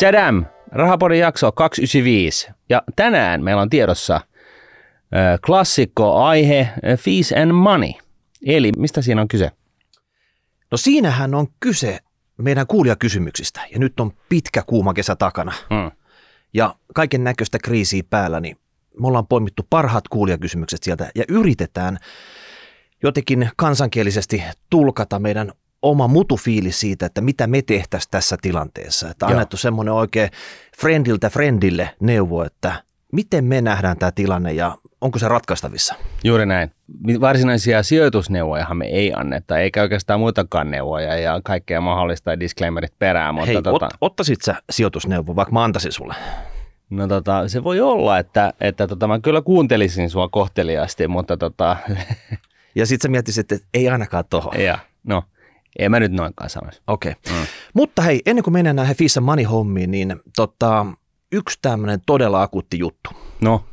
Tadam! Rahapodin jakso 295. Ja tänään meillä on tiedossa äh, klassikko aihe äh, Fees and Money. Eli mistä siinä on kyse? No siinähän on kyse meidän kuulijakysymyksistä ja nyt on pitkä kuuma kesä takana Hmm. ja kaiken näköistä kriisiä päällä, niin me ollaan poimittu parhaat kuulijakysymykset sieltä ja yritetään jotenkin kansankielisesti tulkata meidän oma mutufiilis siitä, että mitä me tehtäisiin tässä tilanteessa. Että Joo. annettu semmoinen oikein friendiltä friendille neuvo, että miten me nähdään tämä tilanne ja onko se ratkaistavissa. Juuri näin. Varsinaisia sijoitusneuvojahan me ei anneta, eikä oikeastaan muitakaan neuvoja ja kaikkea mahdollista disclaimerit perään. Mutta Hei, tota, ot, ottaisit sä sijoitusneuvo, vaikka mä antaisin sulle? no tota, se voi olla, että, että tota, mä kyllä kuuntelisin sua kohteliaasti, mutta tota, Ja sit sä miettisit, että ei ainakaan toho. ja, no, en mä nyt noinkaan sanoisi. Okei. Mm. Mutta hei, ennen kuin mennään näihin Fissa Money-hommiin, niin tota, yksi tämmöinen todella akuutti juttu. No,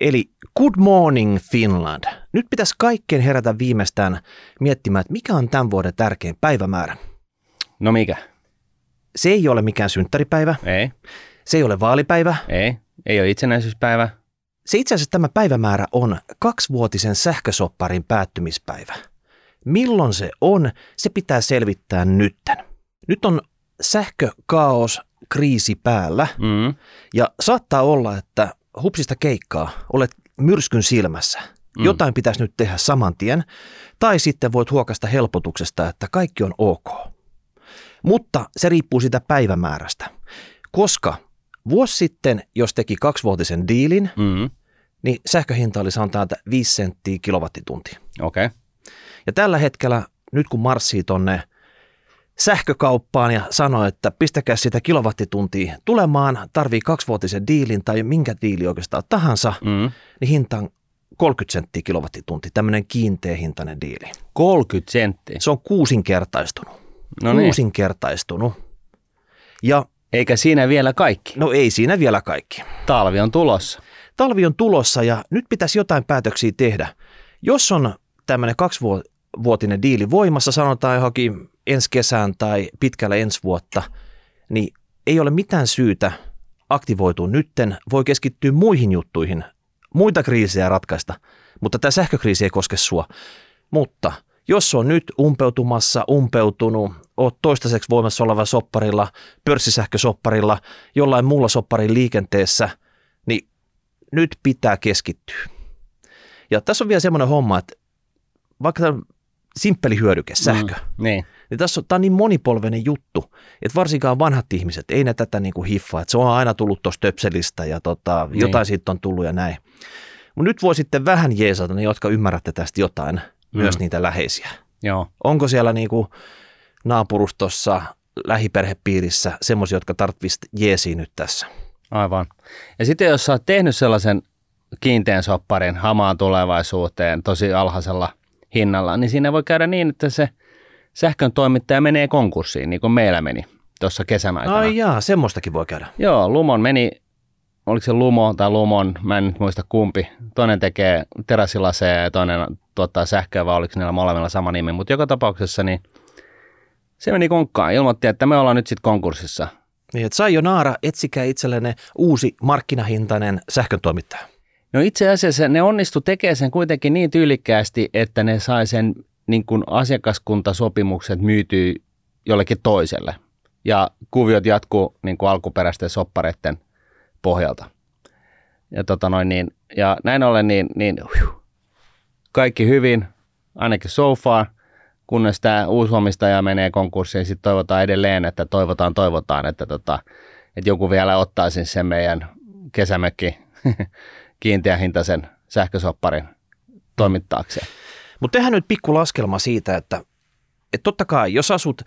Eli Good Morning Finland. Nyt pitäisi kaikkien herätä viimeistään miettimään, että mikä on tämän vuoden tärkein päivämäärä. no mikä? Se ei ole mikään synttäripäivä, Ei, se ei ole vaalipäivä. ei, ei ole itsenäisyyspäivä. Se itse asiassa tämä päivämäärä on kaksivuotisen sähkösopparin päättymispäivä. Milloin se on, se pitää selvittää nytten. Nyt on sähkökaos kriisi päällä Mm. ja saattaa olla, että hupsista keikkaa olet myrskyn silmässä. Mm. Jotain pitäisi nyt tehdä saman tien, tai sitten voit huokasta helpotuksesta, että kaikki on ok. Mutta se riippuu siitä päivämäärästä, koska vuosi sitten, jos teki kaksivuotisen diilin, Mm. niin sähköhinta oli sanotaan, että 5 senttiä kilowattitunti. Okei. Okay. Ja tällä hetkellä, nyt kun marssii tonne sähkökauppaan ja sanoo, että pistäkää sitä kilowattituntia tulemaan, tarvii kaksivuotisen diilin tai minkä diili oikeastaan tahansa, Mm. niin hinta on 30 senttiä kilowattitunti, tämmöinen kiinteä hintainen diili. 30 senttiä. Se on kuusinkertaistunut. No niin. Kuusinkertaistunut. Ja Eikä siinä vielä kaikki. no ei siinä vielä kaikki. Talvi on tulossa. Talvi on tulossa ja nyt pitäisi jotain päätöksiä tehdä. Jos on tämmöinen kaksivuotinen diili voimassa, sanotaan johonkin ensi kesään tai pitkällä ensi vuotta, niin ei ole mitään syytä aktivoitua nytten, voi keskittyä muihin juttuihin, muita kriisejä ratkaista, mutta tämä sähkökriisi ei koske sua. Mutta jos on nyt umpeutumassa, umpeutunut, oot toistaiseksi voimassa oleva sopparilla, pörssisähkösopparilla, jollain muulla sopparin liikenteessä, niin nyt pitää keskittyä. Ja tässä on vielä semmoinen homma, että vaikka simppeli hyödyke, sähkö, Mm. Niin. niin tässä on, tämä on niin monipolvinen juttu, että varsinkaan vanhat ihmiset ei ne tätä niin kuin hiffaa, että se on aina tullut tuosta töpselistä ja tota, Niin. jotain siitä on tullut ja näin. Mutta nyt voi sitten vähän jeesata ne, jotka ymmärrätte tästä jotain, mm. myös niitä läheisiä. Joo. Onko siellä niin kuin naapurustossa, lähiperhepiirissä semmoisia, jotka tarvitsisivat jeesiä nyt tässä? Aivan. Ja sitten jos sä oot tehnyt sellaisen kiinteän sopparin hamaan tulevaisuuteen tosi alhaisella hinnalla, niin siinä voi käydä niin, että se sähkön toimittaja menee konkurssiin, niin kuin meillä meni tuossa kesän aikana. Ai jaa, semmoistakin voi käydä. Joo, Lumon meni, oliko se Lumo tai Lumon, mä en nyt muista kumpi. Toinen tekee terassilaseja ja toinen tuottaa sähköä, vai oliko niillä molemmilla sama nimi. Mutta joka tapauksessa niin se meni konkkaan. Ilmoitti, että me ollaan nyt sitten konkurssissa. Niin, että Sayonara, etsikää itsellenne uusi markkinahintainen sähköntoimittaja. No itse asiassa ne onnistu tekemään sen kuitenkin niin tyylikkäästi, että ne sai sen niin kuin asiakaskuntasopimukset myytyä jollekin toiselle. Ja kuviot jatkuu niin kuin alkuperäisten soppareiden pohjalta. Ja, tota noin, niin, ja näin ollen niin, niin kaikki hyvin, ainakin so far, kunnes tämä uusi omistaja menee konkurssiin, sitten toivotaan edelleen, että toivotaan, toivotaan, että, tota, että joku vielä ottaisi sen meidän kesämökki kiinteähintaisen sähkösopparin toimittaakseen. Mutta tehdään nyt pikku laskelma siitä, että, että totta kai, jos asut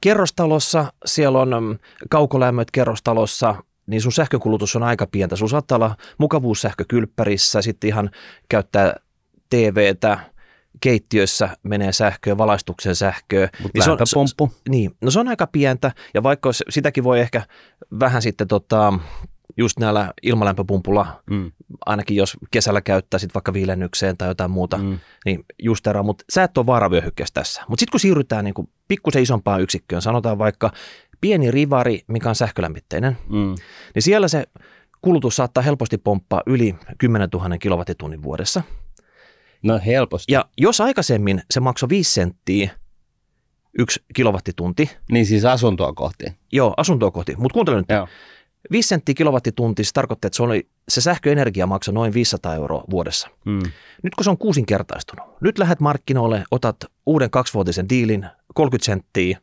kerrostalossa, siellä on mm, kaukolämmöt kerrostalossa, niin sun sähkönkulutus on aika pientä. Sun saattaa olla mukavuussähkökylppärissä, sitten ihan käyttää TVtä, keittiössä menee sähköä, valaistuksen sähköä. Mutta se on, lämpöpumppu. niin, no se on aika pientä ja vaikka sitäkin voi ehkä vähän sitten tota, just näillä ilmalämpöpumpulla, Mm. ainakin jos kesällä käyttää sit vaikka viilennykseen tai jotain muuta, Mm. niin just erää, mutta sä et ole vaaravyöhykkeessä tässä. Mutta sitten kun siirrytään niin pikkusen isompaan yksikköön, sanotaan vaikka pieni rivari, mikä on sähkölämmitteinen, Mm. niin siellä se kulutus saattaa helposti pomppaa yli 10 000 kilowattitunnin vuodessa. No helposti. Ja jos aikaisemmin se maksoi 5 senttiä yksi kilowattitunti, Niin siis asuntoa kohti. joo, asuntoa kohti, mutta kuuntele nyt, Joo. 5 senttiä kilowattitunti, se tarkoittaa, että se, oli, se sähköenergia maksoi noin 500 euroa vuodessa. Mm. Nyt kun se on kuusinkertaistunut, nyt lähdet markkinoille, otat uuden kaksivuotisen diilin, 30 senttiä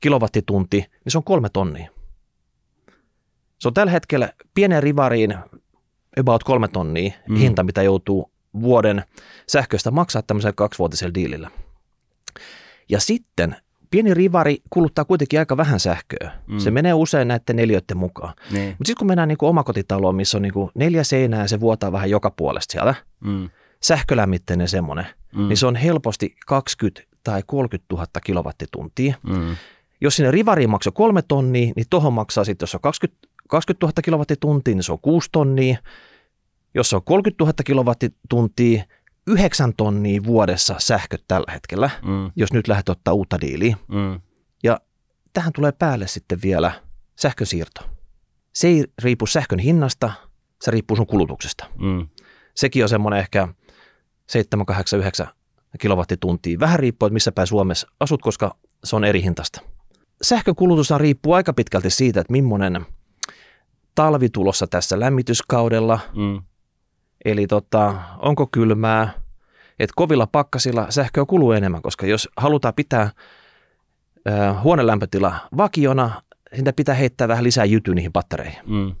kilowattitunti, niin se on kolme tonnia. Se on tällä hetkellä pienen rivariin about kolme tonnia Mm. mm. hinta, mitä joutuu vuoden sähköstä maksaa tämmöisellä kaksivuotisella diilillä. Ja sitten pieni rivari kuluttaa kuitenkin aika vähän sähköä. Mm. Se menee usein näiden neljöiden mukaan. Niin. Mutta sitten kun mennään niin omakotitaloon, missä on niin neljä seinää ja se vuotaa vähän joka puolesta siellä, Mm. sähkölämmitteinen semmoinen, Mm. niin se on helposti 20 tai 30 000 kilowattituntia. Mm. Jos sinne rivariin maksoi kolme tonnia, niin tuohon maksaa sitten, jos on 20, 20 000 kilowattituntia, niin se on 6 tonnia. Jos on 30 000 kilowattituntia, 9 tonnia vuodessa sähköt tällä hetkellä, Mm. jos nyt lähdet ottaa uutta diiliä. Mm. Tähän tulee päälle sitten vielä sähkösiirto. Se ei riipu sähkön hinnasta, se riippuu sun kulutuksesta. Mm. Sekin on semmoinen ehkä 7, 8, 9 kilowattituntia. Vähän riippuu, että missä päin Suomessa asut, koska se on eri hintasta. Sähkön kulutus riippuu aika pitkälti siitä, että millainen talvi tulossa tässä lämmityskaudella, Mm. Eli tota, onko kylmää, että kovilla pakkasilla sähköä kuluu enemmän, koska jos halutaan pitää ö, huonelämpötila vakiona, sitä pitää heittää vähän lisää jytyä niihin pattereihin. Mm.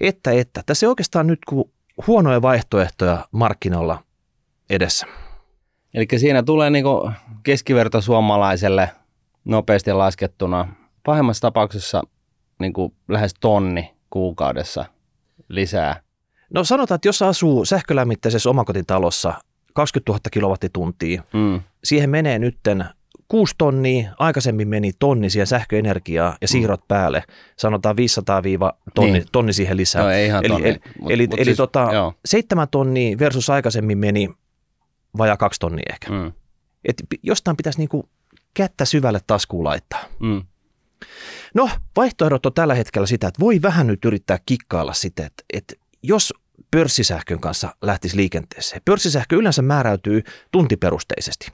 Että, että. Tässä ei oikeastaan nyt kuin huonoja vaihtoehtoja markkinoilla edessä. Eli siinä tulee niinku keskiverto suomalaiselle nopeasti laskettuna pahimmassa tapauksessa niinku lähes tonni kuukaudessa lisää. No sanotaan, että jos asuu sähkölämmitteisessä omakotitalossa 20 000 kilowattituntia, Mm. siihen menee nytten 6 tonnia, aikaisemmin meni tonni siihen sähköenergiaa ja siirrot päälle, sanotaan 500 tonni, Niin. tonni siihen lisää. No ei ihan eli tonni. eli, Mut- eli, mut eli siis- tota, joo. 7 tonnia versus aikaisemmin meni vajaa 2 tonnia ehkä. Mm. Et jostain pitäisi niinku kättä syvälle taskuun laittaa. Mm. No, vaihtoehdot on tällä hetkellä sitä, että voi vähän nyt yrittää kikkailla sitä, että, että jos pörssisähkön kanssa lähtisi liikenteeseen. Pörssisähkö yleensä määräytyy tuntiperusteisesti.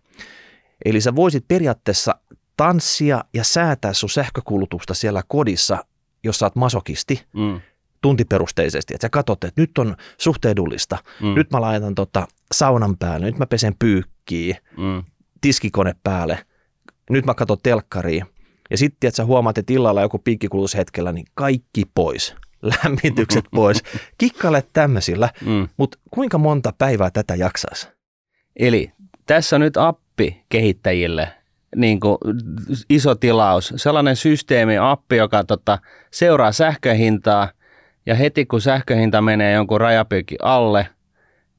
Eli sä voisit periaatteessa tanssia ja säätää sun sähkökulutusta siellä kodissa, jos sä oot masokisti, Mm. tuntiperusteisesti. Että sä katsot, että nyt on suhteedullista. Mm. Nyt mä laitan tota saunan päälle, nyt mä pesen pyykkiä, Mm. tiskikone päälle, nyt mä katson telkkaria. Ja sitten, että sä huomaat, että illalla joku piikkikulutushetkellä, niin kaikki pois. Lämmitykset pois. Kikkaile tämmöisillä, Mm. mutta kuinka monta päivää tätä jaksaisi? Eli tässä on nyt appi kehittäjille, niin kuin iso tilaus, sellainen systeemi, appi, joka tota, seuraa sähköhintaa ja heti kun sähköhinta menee jonkun rajapyykin alle,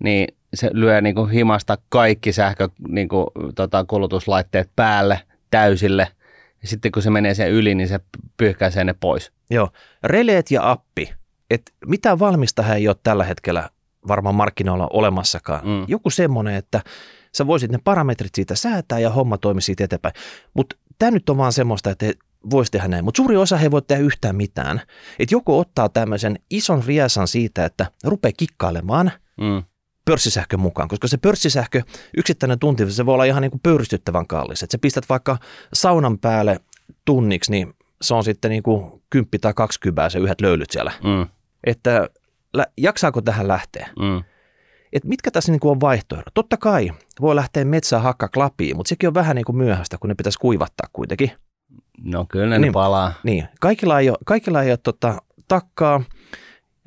niin se lyö niin kuin himasta kaikki sähkö, niin kuin, tota, kulutuslaitteet päälle täysille. Ja sitten kun se menee sen yli, niin se pyyhkäisee ne pois. Joo, releet ja appi. Et mitään valmista ei ole tällä hetkellä varmaan markkinoilla olemassakaan. Mm. Joku semmoinen, että sä voisit ne parametrit siitä säätää ja homma toimi siitä eteenpäin. Mutta tämä nyt on vaan semmoista, että voisi tehdä näin. Mutta suuri osa ei voi tehdä yhtään mitään. Että joku ottaa tämmöisen ison riesan siitä, että rupeaa kikkailemaan Mm. Pörssisähkön mukaan, koska se pörssisähkö, yksittäinen tunti, se voi olla ihan niin kuin pöyristyttävän kallis. Että sä pistät vaikka saunan päälle tunniksi, niin se on sitten niin kuin 10 tai 20 se yhdet löylyt siellä. Mm. Että jaksaako tähän lähteä? Mm. Et mitkä tässä niin kuin on vaihtoehdot? Totta kai voi lähteä metsään hakka klapiin, mutta sekin on vähän niin kuin myöhäistä, kun ne pitäisi kuivattaa kuitenkin. No kyllä ne Niin. palaa. Niin, kaikilla ei ole, kaikilla ei ole tota, takkaa.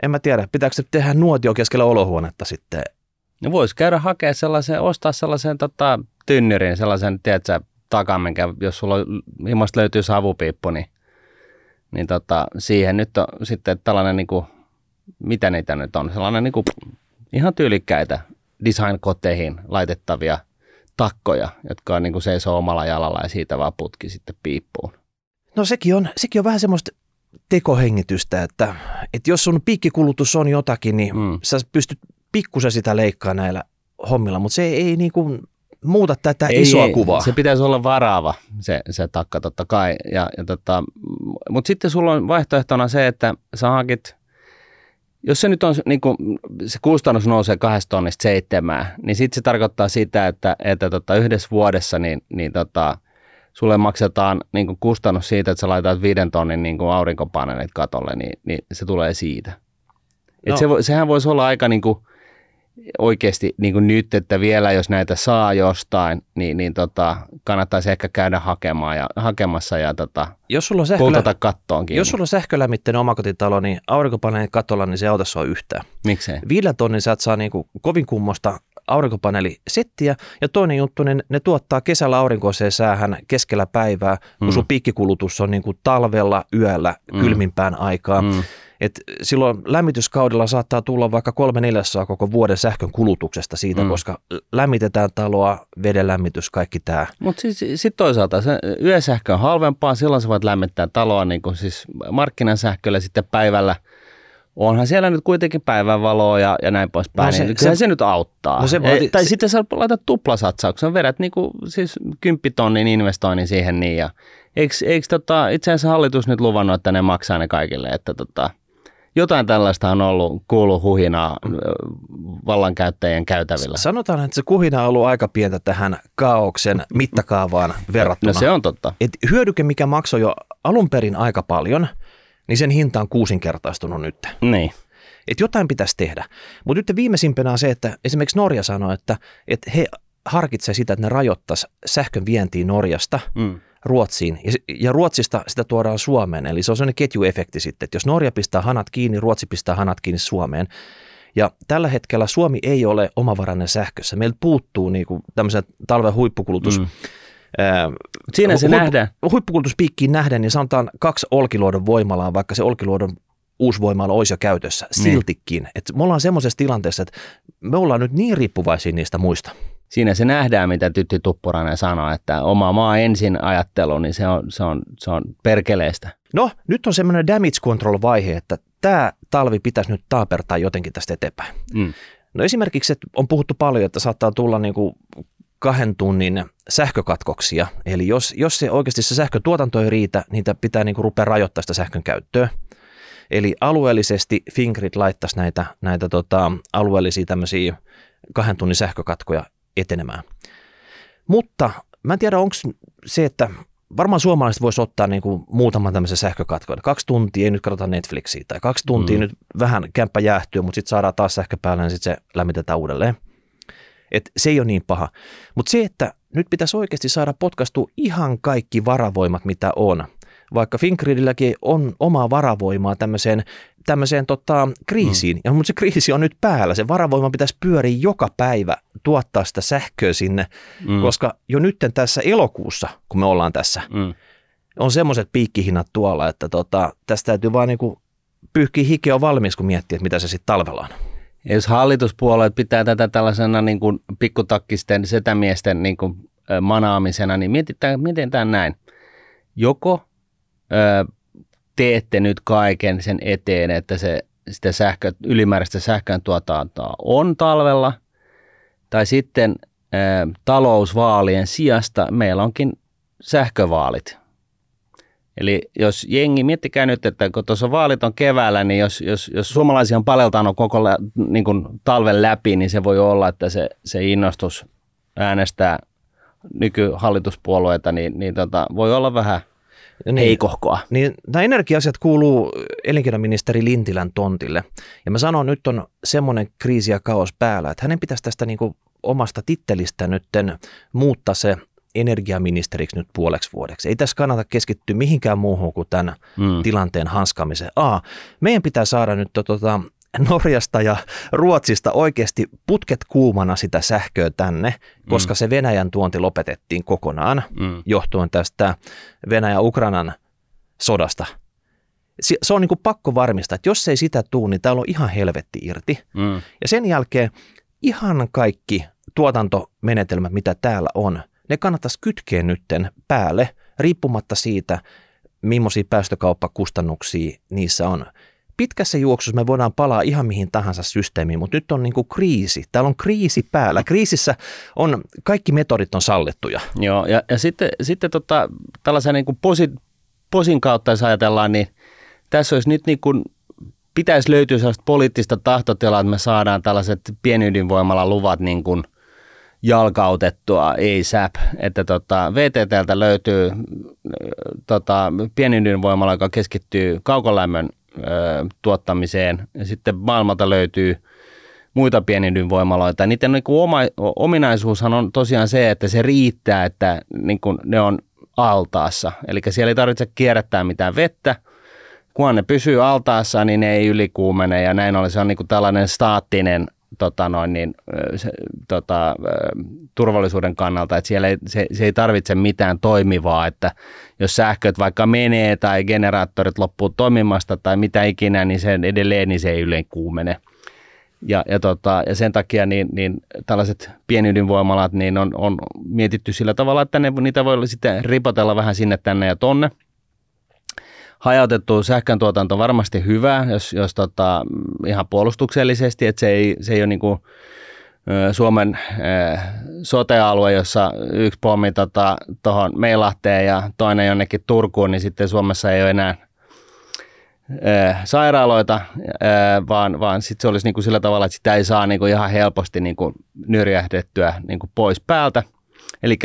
En mä tiedä, pitääkö se tehdä nuotio keskellä olohuonetta sitten? No voisi käydä hakea sellaisen, ostaa sellaisen tota, tynnyrin, sellaisen, tiedätkö, takan, minkä, jos sulla on, himasta löytyy savupiippu, niin, niin tota, siihen nyt on sitten tällainen, niin kuin, mitä niitä nyt on, sellainen niin kuin, ihan tyylikkäitä design-koteihin laitettavia takkoja, jotka on niin kuin seisoo omalla jalalla ja siitä vaan putki sitten piippuun. No sekin on, sekin on vähän semmoista tekohengitystä, että, että jos sun piikkikulutus on jotakin, niin mm. sä pystyt pikkusen sitä leikkaa näillä hommilla, mutta se ei niin kuin, muuta tätä ei, isoa kuvaa. Se pitäisi olla varaava se, se takka totta kai. Ja, ja tota, Mutta sitten sulla on vaihtoehtona se, että sä hankit, jos se nyt on niin kuin, se kustannus nousee kahdesta tonnista seitsemään, niin sitten se tarkoittaa sitä, että, että tota, yhdessä vuodessa niin, niin tota, sulle maksetaan niin kuin kustannus siitä, että sä laitat viiden tonnin niin kuin aurinkopaneelit katolle, niin, niin se tulee siitä. Et no. se, sehän voisi olla aika niin kuin, oikeasti niin kuin nyt, että vielä jos näitä saa jostain, niin, niin tota, kannattaisi ehkä käydä hakemaan ja, hakemassa ja tota, jos sulla on sähkölä... kattoon Jos sulla on sähkölämmitteinen omakotitalo, niin aurinkopaneelin katolla, niin se auta sua yhtään. Miksei? Viidellä tonnin sä et saa niin kuin kovin kummosta aurinkopaneelisettiä ja toinen juttu, niin ne tuottaa kesällä aurinkoiseen säähän keskellä päivää, kun mm. sun piikkikulutus on niin kuin talvella, yöllä, mm. kylmimpään aikaa. Mm. Et silloin lämmityskaudella saattaa tulla vaikka kolme neljäsosaa koko vuoden sähkön kulutuksesta siitä, mm. koska lämmitetään taloa, veden lämmitys, kaikki tämä. Mutta sitten sit toisaalta se yösähkö on halvempaa, silloin sä voit lämmittää taloa niin kuin siis markkinasähköllä sitten päivällä – onhan siellä nyt kuitenkin päivänvaloa ja, ja näin poispäin. No se, niin se, se, nyt auttaa. No se vaati, tai se, sitten sä laitat tuplasatsauksen, vedät niinku, siis kymppitonnin investoinnin siihen niin. Ja, eikö, eikö tota, itse asiassa hallitus nyt luvannut, että ne maksaa ne kaikille, että tota, jotain tällaista on ollut, kuulu huhinaa vallankäyttäjien käytävillä. Sanotaan, että se kuhina on ollut aika pientä tähän kaauksen mittakaavaan verrattuna. No se on totta. Et hyödyke, mikä maksoi jo alun perin aika paljon, niin sen hinta on kuusinkertaistunut nyt. Niin. Et jotain pitäisi tehdä. Mutta nyt viimeisimpänä on se, että esimerkiksi Norja sanoi, että, että he harkitsevat sitä, että ne rajoittaisi sähkön vientiin Norjasta mm. Ruotsiin. Ja, ja Ruotsista sitä tuodaan Suomeen. Eli se on sellainen ketjuefekti sitten, että jos Norja pistää hanat kiinni, Ruotsi pistää hanat kiinni Suomeen. Ja tällä hetkellä Suomi ei ole omavarainen sähkössä. Meiltä puuttuu niin kuin tämmöisen talven huippukulutus. Mm Siinä se huippu, nähdään. Huippukulutuspiikkiin nähden, niin sanotaan kaksi Olkiluodon voimalaa, vaikka se Olkiluodon uusi voimala olisi jo käytössä, niin. siltikin. Että me ollaan semmoisessa tilanteessa, että me ollaan nyt niin riippuvaisia niistä muista. Siinä se nähdään, mitä Tytti Tuppurainen sanoi, että oma maa ensin ajattelu, niin se on, se on, se on perkeleestä. No, nyt on semmoinen damage control-vaihe, että tämä talvi pitäisi nyt taapertaa jotenkin tästä eteenpäin. Mm. No esimerkiksi että on puhuttu paljon, että saattaa tulla niin kuin kahden tunnin sähkökatkoksia. Eli jos, jos se oikeasti se sähkötuotanto ei riitä, niitä pitää niin kuin rupea rajoittaa sitä sähkön käyttöä. Eli alueellisesti Fingrid laittaisi näitä, näitä tota, alueellisia tämmöisiä kahden tunnin sähkökatkoja etenemään. Mutta mä en tiedä, onko se, että varmaan suomalaiset voisi ottaa niin kuin muutaman tämmöisen sähkökatkon. Kaksi tuntia ei nyt katsota Netflixiä tai kaksi tuntia mm. nyt vähän kämppä jäähtyy, mutta sitten saadaan taas sähkö päälle ja niin sitten se lämmitetään uudelleen. Et se ei ole niin paha. Mutta se, että nyt pitäisi oikeasti saada potkastua ihan kaikki varavoimat, mitä on. Vaikka Finkridilläkin on omaa varavoimaa tämmöiseen, tämmöiseen tota, kriisiin, mm. ja, mutta se kriisi on nyt päällä. Se varavoima pitäisi pyöriä joka päivä, tuottaa sitä sähköä sinne, mm. koska jo nyt tässä elokuussa, kun me ollaan tässä, mm. on semmoiset piikkihinnat tuolla, että tota, tästä täytyy vaan niinku pyyhkiä hikeä valmis, kun miettii, että mitä se sitten talvella on. Ja jos hallituspuolueet pitää tätä tällaisena niin kuin pikkutakkisten setämiesten niin kuin, manaamisena, niin mietitään, miten tämä näin. Joko ö, teette nyt kaiken sen eteen, että se sitä sähkö, ylimääräistä sähkön tuotantoa on talvella, tai sitten ö, talousvaalien sijasta meillä onkin sähkövaalit. Eli jos jengi, miettikää nyt, että kun tuossa vaalit on keväällä, niin jos, jos, jos suomalaisia on paleltanut koko niin kuin talven läpi, niin se voi olla, että se, se innostus äänestää nykyhallituspuolueita, niin, niin tota, voi olla vähän niin, heikohkoa. Niin, nämä energia-asiat kuuluu elinkeinoministeri Lintilän tontille. Ja mä sanon, nyt on semmoinen kriisi ja kaos päällä, että hänen pitäisi tästä niin kuin omasta tittelistä nyt muuttaa se energiaministeriksi nyt puoleksi vuodeksi. Ei tässä kannata keskittyä mihinkään muuhun kuin tämän mm. tilanteen hanskamiseen. A, meidän pitää saada nyt tota, Norjasta ja Ruotsista oikeasti putket kuumana sitä sähköä tänne, koska mm. se Venäjän tuonti lopetettiin kokonaan mm. johtuen tästä Venäjä-Ukrainan sodasta. Se on niin kuin pakko varmistaa, että jos ei sitä tuu, niin täällä on ihan helvetti irti. Mm. Ja sen jälkeen ihan kaikki tuotantomenetelmät, mitä täällä on, ne kannattaisi kytkeä nytten päälle, riippumatta siitä, millaisia päästökauppakustannuksia niissä on. Pitkässä juoksussa me voidaan palaa ihan mihin tahansa systeemiin, mutta nyt on niin kuin kriisi. Täällä on kriisi päällä. Kriisissä on, kaikki metodit on sallittuja. Joo, ja, ja sitten, sitten tota, tällaisen niin kuin posi, posin kautta, jos ajatellaan, niin tässä olisi nyt niin kuin, pitäisi löytyä sellaista poliittista tahtotilaa, että me saadaan tällaiset pienydinvoimalla luvat niin kuin – jalkautettua ASAP, että tota, VTTltä löytyy tota, pienydinvoimala, joka keskittyy kaukolämmön tuottamiseen ja sitten maailmalta löytyy muita pienydinvoimaloita. Niiden niin kuin oma, ominaisuushan on tosiaan se, että se riittää, että niin kuin ne on altaassa. Eli siellä ei tarvitse kierrättää mitään vettä. Kun ne pysyy altaassa, niin ne ei ylikuumene ja näin ollen se on niin kuin tällainen staattinen tota noin, niin, se, tota, turvallisuuden kannalta, että siellä ei, se, se ei tarvitse mitään toimivaa, että jos sähköt vaikka menee tai generaattorit loppuu toimimasta tai mitä ikinä, niin sen edelleen niin se ei yleen kuumene. Ja, ja, tota, ja sen takia niin, niin tällaiset pienydinvoimalat niin on, on mietitty sillä tavalla, että ne, niitä voi sitten ripotella vähän sinne tänne ja tonne – hajautettu sähköntuotanto on varmasti hyvä, jos, jos tota, ihan puolustuksellisesti, että se ei, se ei ole niin kuin, Suomen sote-alue, jossa yksi pommi tuohon tota, Meilahteen ja toinen jonnekin Turkuun, niin sitten Suomessa ei ole enää sairaaloita, vaan, vaan sitten se olisi niin kuin sillä tavalla, että sitä ei saa niin kuin ihan helposti niin kuin nyrjähdettyä niin kuin pois päältä. Eli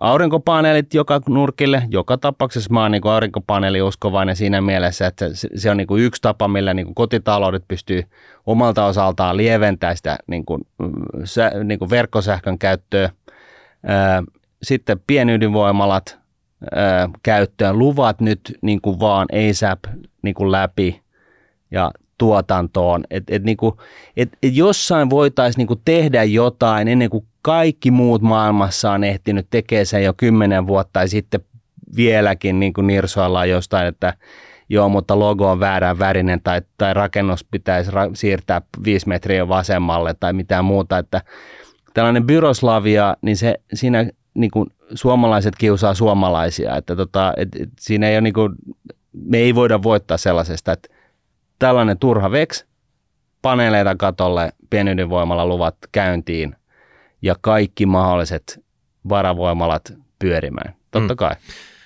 aurinkopaneelit joka nurkille. Joka tapauksessa mä oon niin aurinkopaneeli uskovainen siinä mielessä, että se, se on niin kuin yksi tapa, millä niin kuin kotitaloudet pystyy omalta osaltaan lieventämään sitä niin kuin, sä, niin kuin verkkosähkön käyttöä. Sitten pienydinvoimalat käyttöön. Luvat nyt niin kuin vaan ASAP niin kuin läpi ja tuotantoon. Et, et, niin kuin, et, et jossain voitaisiin niin kuin tehdä jotain ennen kuin kaikki muut maailmassa on ehtinyt tekemään sen jo kymmenen vuotta tai sitten vieläkin niin kuin nirsoillaan jostain, että joo, mutta logo on väärän värinen tai, tai rakennus pitäisi ra- siirtää viisi metriä vasemmalle tai mitään muuta, että tällainen byroslavia, niin se, siinä niin kuin suomalaiset kiusaa suomalaisia, että tota, et, et siinä ei ole niin kuin, me ei voida voittaa sellaisesta, että tällainen turha veks, paneeleita katolle, pienydinvoimalla luvat käyntiin, ja kaikki mahdolliset varavoimalat pyörimään. Totta mm. kai.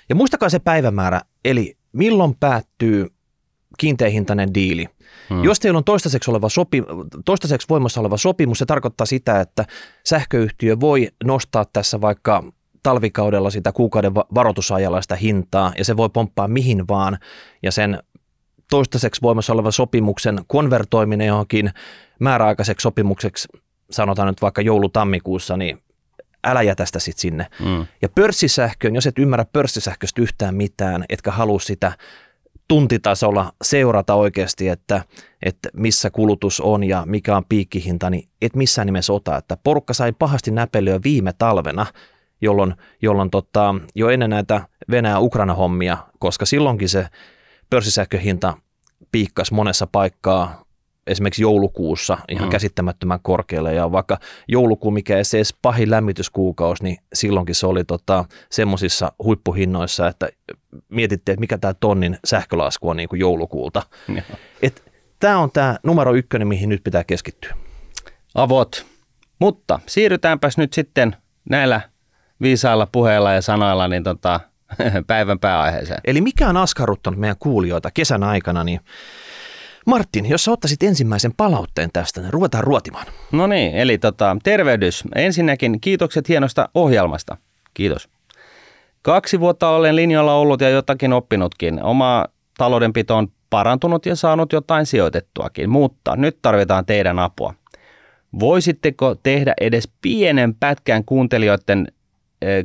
Ja muistakaa se päivämäärä, eli milloin päättyy kiinteähintainen diili. Hmm. Jos teillä on toistaiseksi, oleva sopi, toistaiseksi voimassa oleva sopimus, se tarkoittaa sitä, että sähköyhtiö voi nostaa tässä vaikka talvikaudella sitä kuukauden varoitusajalla sitä hintaa, ja se voi pomppaa mihin vaan, ja sen toistaiseksi voimassa oleva sopimuksen konvertoiminen johonkin määräaikaiseksi sopimukseksi sanotaan nyt vaikka joulu-tammikuussa, niin älä jätä sitä sitten sinne. Mm. Ja pörssisähköön, jos et ymmärrä pörssisähköstä yhtään mitään, etkä halua sitä tuntitasolla seurata oikeasti, että, että missä kulutus on ja mikä on piikkihinta, niin et missään nimessä ota. Että porukka sai pahasti näpelyä viime talvena, jolloin, jolloin tota, jo ennen näitä Venäjä-Ukraina-hommia, koska silloinkin se pörssisähköhinta piikkas monessa paikkaa esimerkiksi joulukuussa ihan mm. käsittämättömän korkealle ja vaikka joulukuu, mikä ei se edes pahin lämmityskuukausi, niin silloinkin se oli tota, semmoisissa huippuhinnoissa, että mietittiin, että mikä tämä tonnin sähkölasku on niin kuin joulukuulta. Tämä on tämä numero ykkönen, mihin nyt pitää keskittyä. Avot. Mutta siirrytäänpäs nyt sitten näillä viisailla puheilla ja sanoilla niin tota, päivän pääaiheeseen. Eli mikä on askarruttanut meidän kuulijoita kesän aikana, niin Martin, jos sä ottaisit ensimmäisen palautteen tästä, niin ruvetaan ruotimaan. No niin, eli tota, tervehdys. Ensinnäkin kiitokset hienosta ohjelmasta. Kiitos. Kaksi vuotta olen linjalla ollut ja jotakin oppinutkin. Oma taloudenpito on parantunut ja saanut jotain sijoitettuakin, mutta nyt tarvitaan teidän apua. Voisitteko tehdä edes pienen pätkän kuuntelijoiden,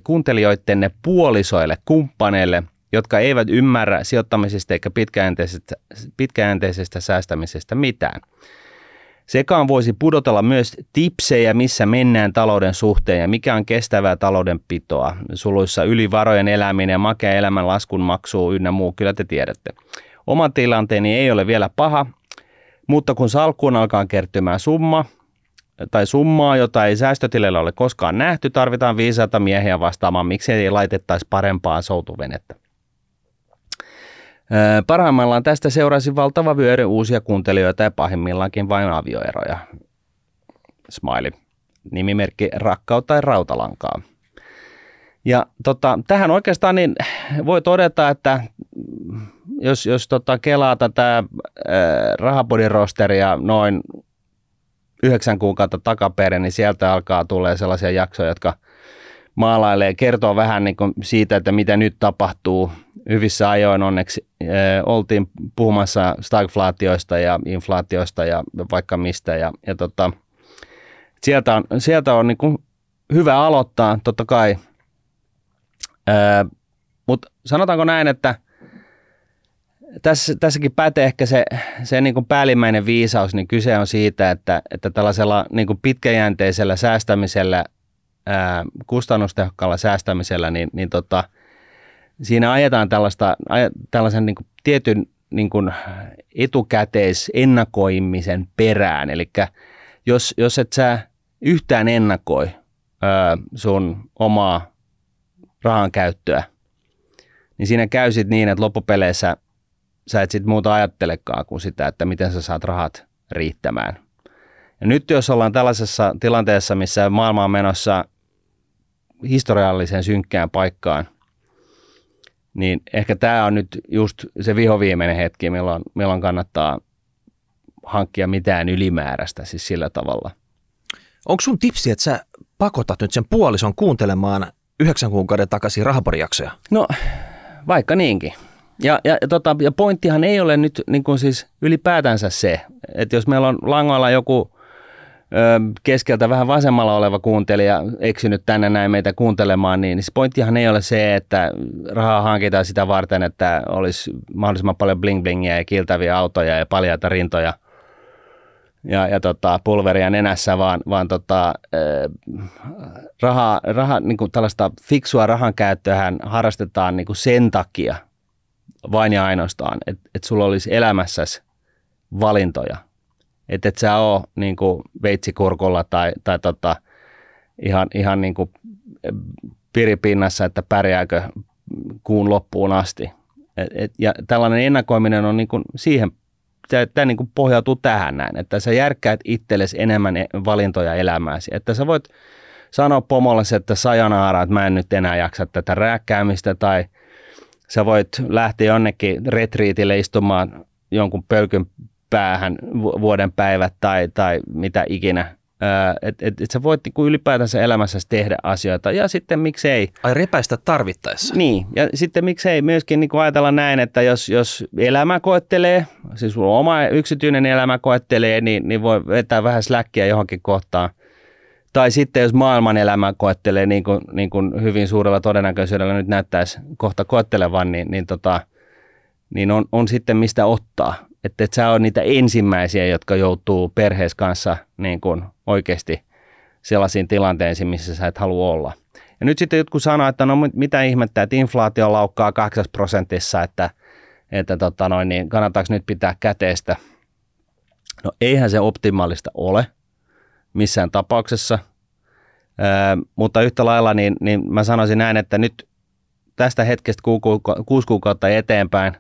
kuuntelijoittenne puolisoille, kumppaneille – jotka eivät ymmärrä sijoittamisesta eikä pitkäjänteisestä, pitkäjänteisestä säästämisestä mitään. Sekaan voisi pudotella myös tipsejä, missä mennään talouden suhteen ja mikä on kestävää taloudenpitoa. Suluissa ylivarojen eläminen makea elämän laskun maksu ynnä muu, kyllä te tiedätte. Oma tilanteeni ei ole vielä paha, mutta kun salkkuun alkaa kertymään summa, tai summaa, jota ei säästötilillä ole koskaan nähty, tarvitaan viisaita miehiä vastaamaan, miksi ei laitettaisi parempaa soutuvenettä. Parhaimmillaan tästä seurasi valtava vyöry uusia kuuntelijoita ja pahimmillaankin vain avioeroja. Smiley. Nimimerkki rakkautta tai rautalankaa. Ja tota, tähän oikeastaan niin voi todeta, että jos, jos tota kelaa tätä äh, rahapodin rosteria noin yhdeksän kuukautta takaperin, niin sieltä alkaa tulee sellaisia jaksoja, jotka maalailee, kertoo vähän niin kuin siitä, että mitä nyt tapahtuu. Hyvissä ajoin onneksi äh, oltiin puhumassa stagflaatioista ja inflaatioista ja vaikka mistä. Ja, ja tota, sieltä on, sieltä on niin kuin hyvä aloittaa, totta kai. Äh, Mutta sanotaanko näin, että – tässä, tässäkin pätee ehkä se, se niin kuin päällimmäinen viisaus, niin kyse on siitä, että, että tällaisella niin kuin pitkäjänteisellä säästämisellä, ää, kustannustehokkaalla säästämisellä, niin, niin tota, siinä ajetaan tällaista, tällaisen niin kuin tietyn niin kuin etukäteisennakoimisen perään. Eli jos, jos et sä yhtään ennakoi ää, sun omaa rahan käyttöä, niin siinä käy sitten niin, että loppupeleissä sä et sitten muuta ajattelekaan kuin sitä, että miten sä saat rahat riittämään. Ja nyt jos ollaan tällaisessa tilanteessa, missä maailma on menossa historiallisen synkkään paikkaan, niin ehkä tämä on nyt just se vihoviimeinen hetki, milloin, milloin kannattaa hankkia mitään ylimääräistä siis sillä tavalla. Onko sun tipsi, että sä pakotat nyt sen puolison kuuntelemaan yhdeksän kuukauden takaisin rahaporijaksoja? No, vaikka niinkin. Ja, ja, tota, ja pointtihan ei ole nyt niin kuin siis ylipäätänsä se, että jos meillä on langoilla joku ö, keskeltä vähän vasemmalla oleva kuuntelija eksynyt tänne näin meitä kuuntelemaan, niin, se pointtihan ei ole se, että rahaa hankitaan sitä varten, että olisi mahdollisimman paljon bling blingiä ja kiltäviä autoja ja paljaita rintoja ja, ja tota, pulveria nenässä, vaan, vaan tota, rahaa, raha, niin kuin tällaista fiksua rahan käyttöä harrastetaan niin kuin sen takia – vain ja ainoastaan, että et sulla olisi elämässäsi valintoja. Että et sä oo niin kuin veitsikurkulla tai, tai tota, ihan, ihan niin kuin piripinnassa, että pärjääkö kuun loppuun asti. Et, et, ja tällainen ennakoiminen on niin kuin siihen, tämä niin kuin pohjautuu tähän näin, että sä järkkäät itsellesi enemmän e-, valintoja elämääsi. Että sä voit sanoa pomolle, että sajanaara, että mä en nyt enää jaksa tätä rääkkäämistä tai – sä voit lähteä jonnekin retriitille istumaan jonkun pölkyn päähän vuoden päivät tai, tai mitä ikinä. Että et, et sä voit niinku ylipäätänsä elämässä tehdä asioita ja sitten miksei. Ai repäistä tarvittaessa. Niin ja sitten miksei myöskin niinku ajatella näin, että jos, jos elämä koettelee, siis sulla oma yksityinen elämä koettelee, niin, niin voi vetää vähän släkkiä johonkin kohtaan – tai sitten jos maailman elämä koettelee niin kuin, niin kuin hyvin suurella todennäköisyydellä nyt näyttäisi kohta koettelevan, niin, niin, tota, niin on, on sitten mistä ottaa. Että et sä on niitä ensimmäisiä, jotka joutuu perheessä kanssa niin kuin oikeasti sellaisiin tilanteisiin, missä sä et halua olla. Ja nyt sitten jotkut sanoo, että no mitä ihmettä, että inflaatio laukkaa 8 prosentissa, että, että tota noin, niin kannattaako nyt pitää käteistä. No eihän se optimaalista ole – missään tapauksessa. Ää, mutta yhtä lailla niin, niin mä sanoisin näin, että nyt tästä hetkestä kuusi kuukautta eteenpäin,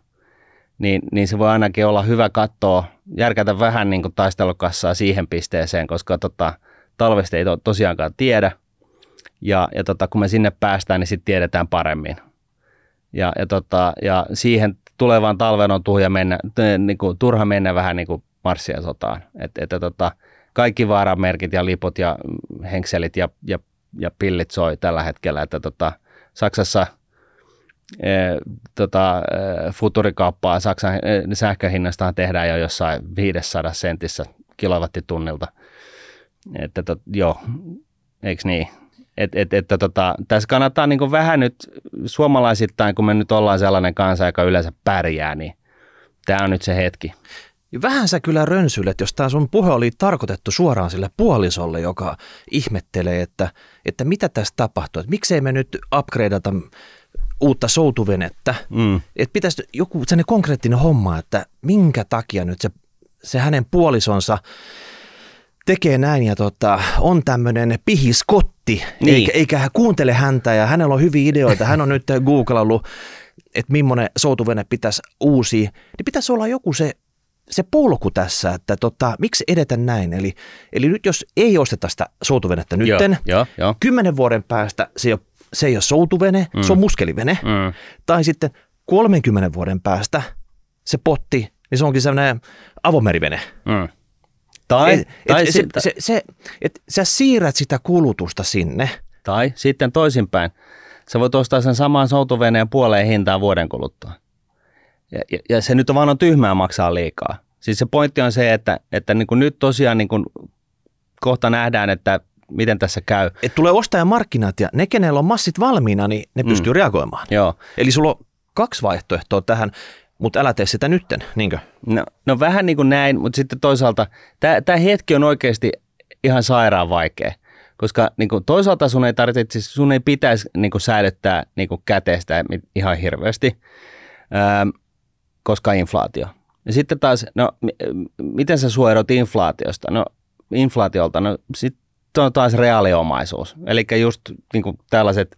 niin, niin se voi ainakin olla hyvä katsoa, järkätä vähän niin kuin taistelukassaa siihen pisteeseen, koska tota, talvesta ei to, tosiaankaan tiedä. Ja, ja tota, kun me sinne päästään, niin sitten tiedetään paremmin. Ja, ja, tota, ja siihen tulevaan talven on tuhja mennä, niin kuin, turha mennä vähän niin kuin marssien sotaan. Et, et, tota, kaikki vaaramerkit ja liput ja henkselit ja, ja, ja pillit soi tällä hetkellä, että tota, Saksassa e, tota, e, futurikauppaa Saksan e, sähköhinnastahan tehdään jo jossain 500 sentissä kilowattitunnilta. Että tot, joo, eikö niin? Et, et, että tota, tässä kannattaa niin vähän nyt suomalaisittain, kun me nyt ollaan sellainen kansa, joka yleensä pärjää, niin tämä on nyt se hetki. Vähän sä kyllä rönsylet, jos tämä sun puhe oli tarkoitettu suoraan sille puolisolle, joka ihmettelee, että, että mitä tässä tapahtuu. Että miksei me nyt upgradeata uutta soutuvenettä. Mm. Että pitäisi joku sellainen konkreettinen homma, että minkä takia nyt se, se hänen puolisonsa tekee näin ja tota, on tämmöinen pihiskotti, niin. eikä, eikä hän kuuntele häntä ja hänellä on hyviä ideoita. Hän on nyt googlannut että millainen soutuvene pitäisi uusi, niin pitäisi olla joku se, se polku tässä, että tota, miksi edetä näin. Eli, eli nyt jos ei osteta sitä soutuvenettä nytten, Joo, kymmenen vuoden päästä se ei ole, se ei ole soutuvene, mm. se on muskelivene. Mm. Tai sitten 30 vuoden päästä se potti, niin se onkin sellainen avomerivene. Mm. Tai, Et, tai, et, sit, se, se, se, et sä siirrät sitä kulutusta sinne. tai sitten toisinpäin. Sä voit ostaa sen saman soutuveneen puoleen hintaan vuoden kuluttua. Ja, ja, ja se nyt on vaan on tyhmää maksaa liikaa. Siis se pointti on se, että, että niin kuin nyt tosiaan niin kuin kohta nähdään, että miten tässä käy. Et tulee ostajamarkkinat ja ne, kenellä on massit valmiina, niin ne pystyy reagoimaan. Joo. Eli sulla on kaksi vaihtoehtoa tähän, mutta älä tee sitä nytten, niinkö? No, no vähän niin kuin näin, mutta sitten toisaalta tämä hetki on oikeasti ihan sairaan vaikea. Koska niin kuin toisaalta sun ei tarvitse, siis sun ei pitäisi niin kuin säilyttää niin kuin käteistä ihan hirveästi, ähm, koska inflaatio. Ja sitten taas, no m- miten sä suojerot inflaatiosta? No inflaatiolta, no sitten on taas reaaliomaisuus. Eli just niin kuin tällaiset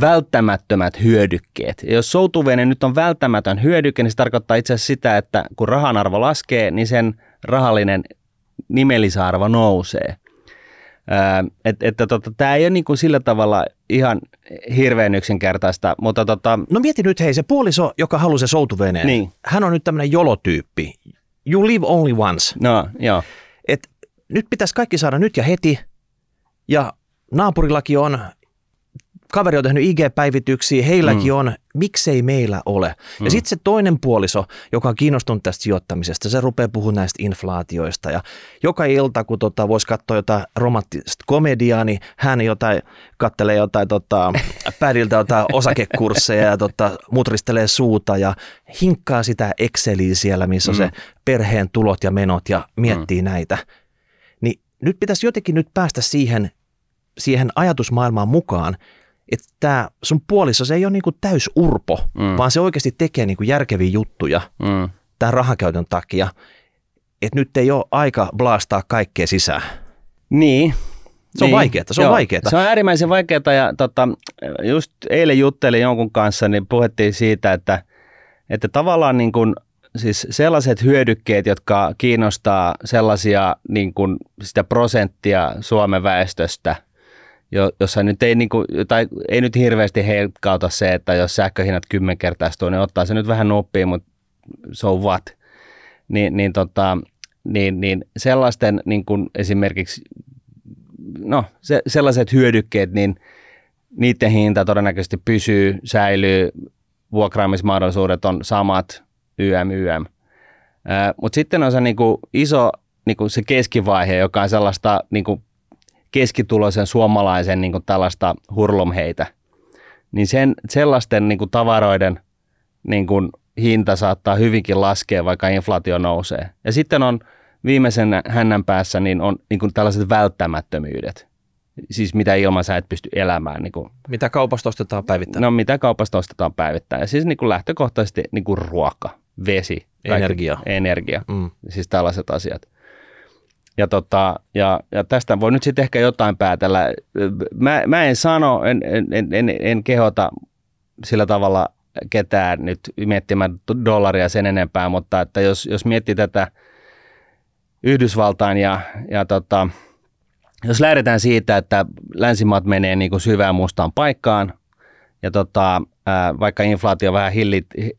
välttämättömät hyödykkeet. Ja jos soutuvene nyt on välttämätön hyödyke, niin se tarkoittaa itse asiassa sitä, että kun rahan arvo laskee, niin sen rahallinen nimellisarvo nousee. Ää, et, että tota, tämä ei ole niin kuin sillä tavalla ihan hirveän yksinkertaista, mutta tota, No mieti nyt, hei, se puoliso, joka haluaa se soutuveneen, Niin. hän on nyt tämmöinen jolotyyppi. You live only once. no joo, Et nyt pitäisi kaikki saada nyt ja heti. Ja naapurillakin on, kaveri on tehnyt IG-päivityksiä, heilläkin mm. on, miksei meillä ole. Mm. Ja sitten se toinen puoliso, joka on kiinnostunut tästä sijoittamisesta, se rupeaa puhumaan näistä inflaatioista. Ja joka ilta, kun tota, voisi katsoa jotain romanttista komediaa, niin hän jotain, kattelee jotain tota, pädiltä jotain osakekursseja ja tota, mutristelee suuta ja hinkkaa sitä Exceliä siellä, missä on se perheen tulot ja menot ja miettii mm. näitä niin nyt pitäisi jotenkin nyt päästä siihen, siihen ajatusmaailmaan mukaan, että tämä sun puoliso, se ei ole niinku täys urpo, Mm. vaan se oikeasti tekee niinku järkeviä juttuja mm, tämän rahankäytön takia, että nyt ei ole aika blastaa kaikkea sisään. niin. Se on vaikeeta, se on vaikeeta. Se on äärimmäisen vaikeaa ja tota, just eilen juttelin jonkun kanssa, niin puhuttiin siitä, että, että tavallaan niin kuin, siis sellaiset hyödykkeet, jotka kiinnostaa sellaisia niin kuin sitä prosenttia Suomen väestöstä, jo, jossa nyt ei, niin kuin, tai ei nyt hirveästi heikkauta se, että jos sähköhinnat kymmenkertaistuu, niin ottaa se nyt vähän nuppia, mutta so what. Niin, niin, tota, niin, niin sellaisten niin kuin esimerkiksi no, se, sellaiset hyödykkeet, niin niiden hinta todennäköisesti pysyy, säilyy, vuokraamismahdollisuudet on samat, YM, YM. Mutta sitten on se niinku iso niinku se keskivaihe, joka on sellaista niinku keskituloisen suomalaisen niinku tällaista hurlumheitä. Niin sen, sellaisten niinku tavaroiden niinku hinta saattaa hyvinkin laskea, vaikka inflaatio nousee. Ja sitten on viimeisen hännän päässä niin on niinku tällaiset välttämättömyydet. Siis mitä ilman sä et pysty elämään. Niinku, Mitä kaupasta ostetaan päivittäin? no mitä kaupasta ostetaan päivittäin. Ja siis niinku lähtökohtaisesti niinku ruoka, vesi. Energia. Energia Mm. siis tällaiset asiat. Ja, tota, ja, ja tästä voi nyt sitten ehkä jotain päätellä. Mä, mä en sano, en, en, en, en, kehota sillä tavalla ketään nyt miettimään dollaria sen enempää, mutta että jos, jos miettii tätä Yhdysvaltain ja, ja tota, jos lähdetään siitä, että länsimaat menee niin kuin syvään mustaan paikkaan ja tota, vaikka inflaatio vähän hilli, hi-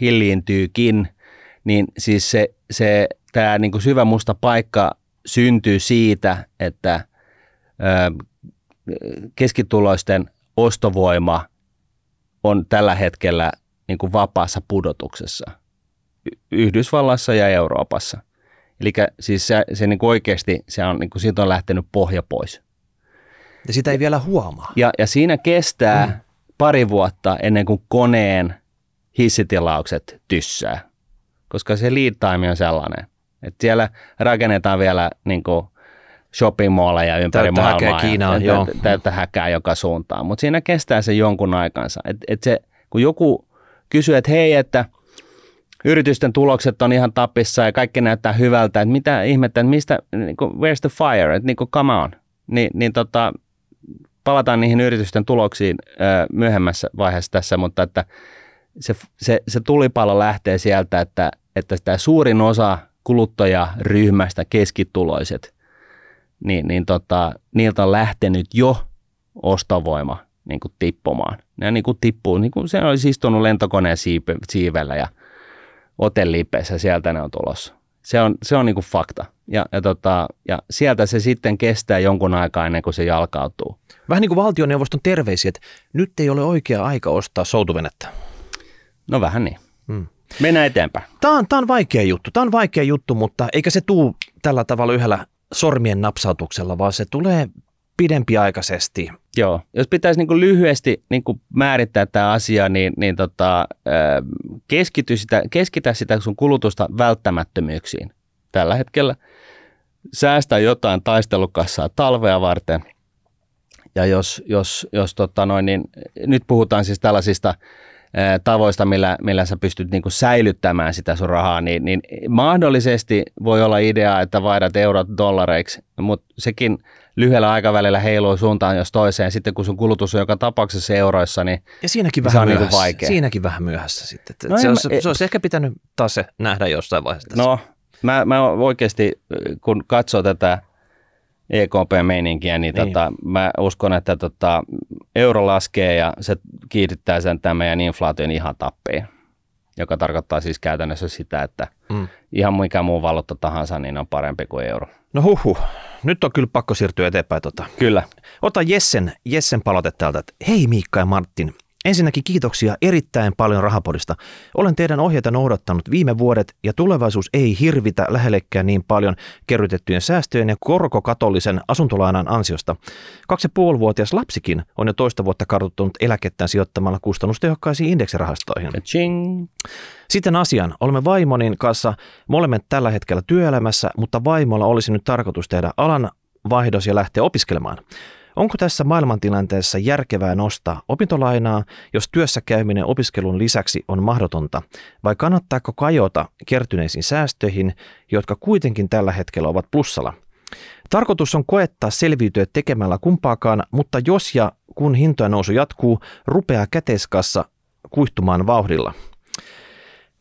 hilliintyykin, niin siis se, se tämä niin kuin syvä musta paikka syntyy siitä, että keskituloisten ostovoima on tällä hetkellä niin kuin vapaassa pudotuksessa Yhdysvallassa ja Euroopassa. Eli siis se, se niin kuin oikeasti se on, niin kuin siitä on lähtenyt pohja pois. Ja sitä ei vielä huomaa. Ja, ja siinä kestää mm. pari vuotta ennen kuin koneen hissitilaukset tyssää, koska se lead time on sellainen, että siellä rakennetaan vielä niin kuin shopping malleja ympäri Täyttä maailmaa. häkää Kiinaan, ja, joo. täyttä häkää joka suuntaan, mutta siinä kestää se jonkun aikansa. Et, et se, kun joku kysyy, että hei, että yritysten tulokset on ihan tapissa ja kaikki näyttää hyvältä, että mitä ihmettä, että mistä, niin kuin, where's the fire, että niin kuin, come on. Ni, niin tota, palataan niihin yritysten tuloksiin ö, myöhemmässä vaiheessa tässä, mutta että se, se, se tulipalo lähtee sieltä, että, että tämä suurin osa kuluttajaryhmästä, keskituloiset, niin, niin tota, niiltä on lähtenyt jo ostovoima niin kuin tippumaan. Ne niin kuin tippuu, niin kuin se olisi istunut lentokoneen siipe, siivellä ja otellipeessä, sieltä ne on tulossa. Se on, se on niin kuin fakta. Ja, ja, tota, ja sieltä se sitten kestää jonkun aikaa ennen kuin se jalkautuu. Vähän niin kuin valtioneuvoston terveisiä, että nyt ei ole oikea aika ostaa soutuvenettä. No vähän niin. Hmm. Mennään eteenpäin. Tämä on, tämä on vaikea juttu. Tämä on vaikea juttu, mutta eikä se tuu tällä tavalla yhdellä sormien napsautuksella, vaan se tulee pidempiaikaisesti. Joo, jos pitäisi niin lyhyesti niin määrittää tämä asia, niin, niin tota, keskity sitä, keskitä sitä sun kulutusta välttämättömyyksiin tällä hetkellä. Säästä jotain taistelukassaa talvea varten. Ja jos, jos, jos tota noin, niin nyt puhutaan siis tällaisista tavoista, millä, millä sä pystyt niin kuin säilyttämään sitä sun rahaa, niin, niin mahdollisesti voi olla idea, että vaihdat eurot dollareiksi, mutta sekin lyhyellä aikavälillä heiluu suuntaan jos toiseen. Sitten kun sun kulutus on joka tapauksessa euroissa, niin ja siinäkin vähän se on niin myöhässä. Niin vaikea. Siinäkin vähän myöhässä sitten. No se, olisi, se olisi ehkä pitänyt taas se nähdä jossain vaiheessa. No, mä, mä oikeasti, kun katsoo tätä EKP-meininkiä, niin, niin. Tota, mä uskon, että tota, euro laskee ja se kiihdyttää sen tämän meidän inflaation ihan tappiin, joka tarkoittaa siis käytännössä sitä, että mm. ihan mikä muu valuutta tahansa, niin on parempi kuin euro. No huhu, nyt on kyllä pakko siirtyä eteenpäin. Tota. Kyllä. Ota Jessen, Jessen palaute täältä, että hei Miikka ja Martin, Ensinnäkin kiitoksia erittäin paljon Rahapodista. Olen teidän ohjeita noudattanut viime vuodet ja tulevaisuus ei hirvitä lähellekään niin paljon kerrytettyjen säästöjen ja korkokatollisen asuntolainan ansiosta. Kaksi ja vuotias lapsikin on jo toista vuotta kartuttanut eläkettään sijoittamalla kustannustehokkaisiin indeksirahastoihin. Ching. Sitten asian. Olemme vaimonin kanssa molemmat tällä hetkellä työelämässä, mutta vaimolla olisi nyt tarkoitus tehdä alan vaihdos ja lähteä opiskelemaan. Onko tässä maailmantilanteessa järkevää nostaa opintolainaa, jos työssä käyminen opiskelun lisäksi on mahdotonta, vai kannattaako kajota kertyneisiin säästöihin, jotka kuitenkin tällä hetkellä ovat plussalla? Tarkoitus on koettaa selviytyä tekemällä kumpaakaan, mutta jos ja kun hintojen nousu jatkuu, rupeaa käteiskassa kuihtumaan vauhdilla.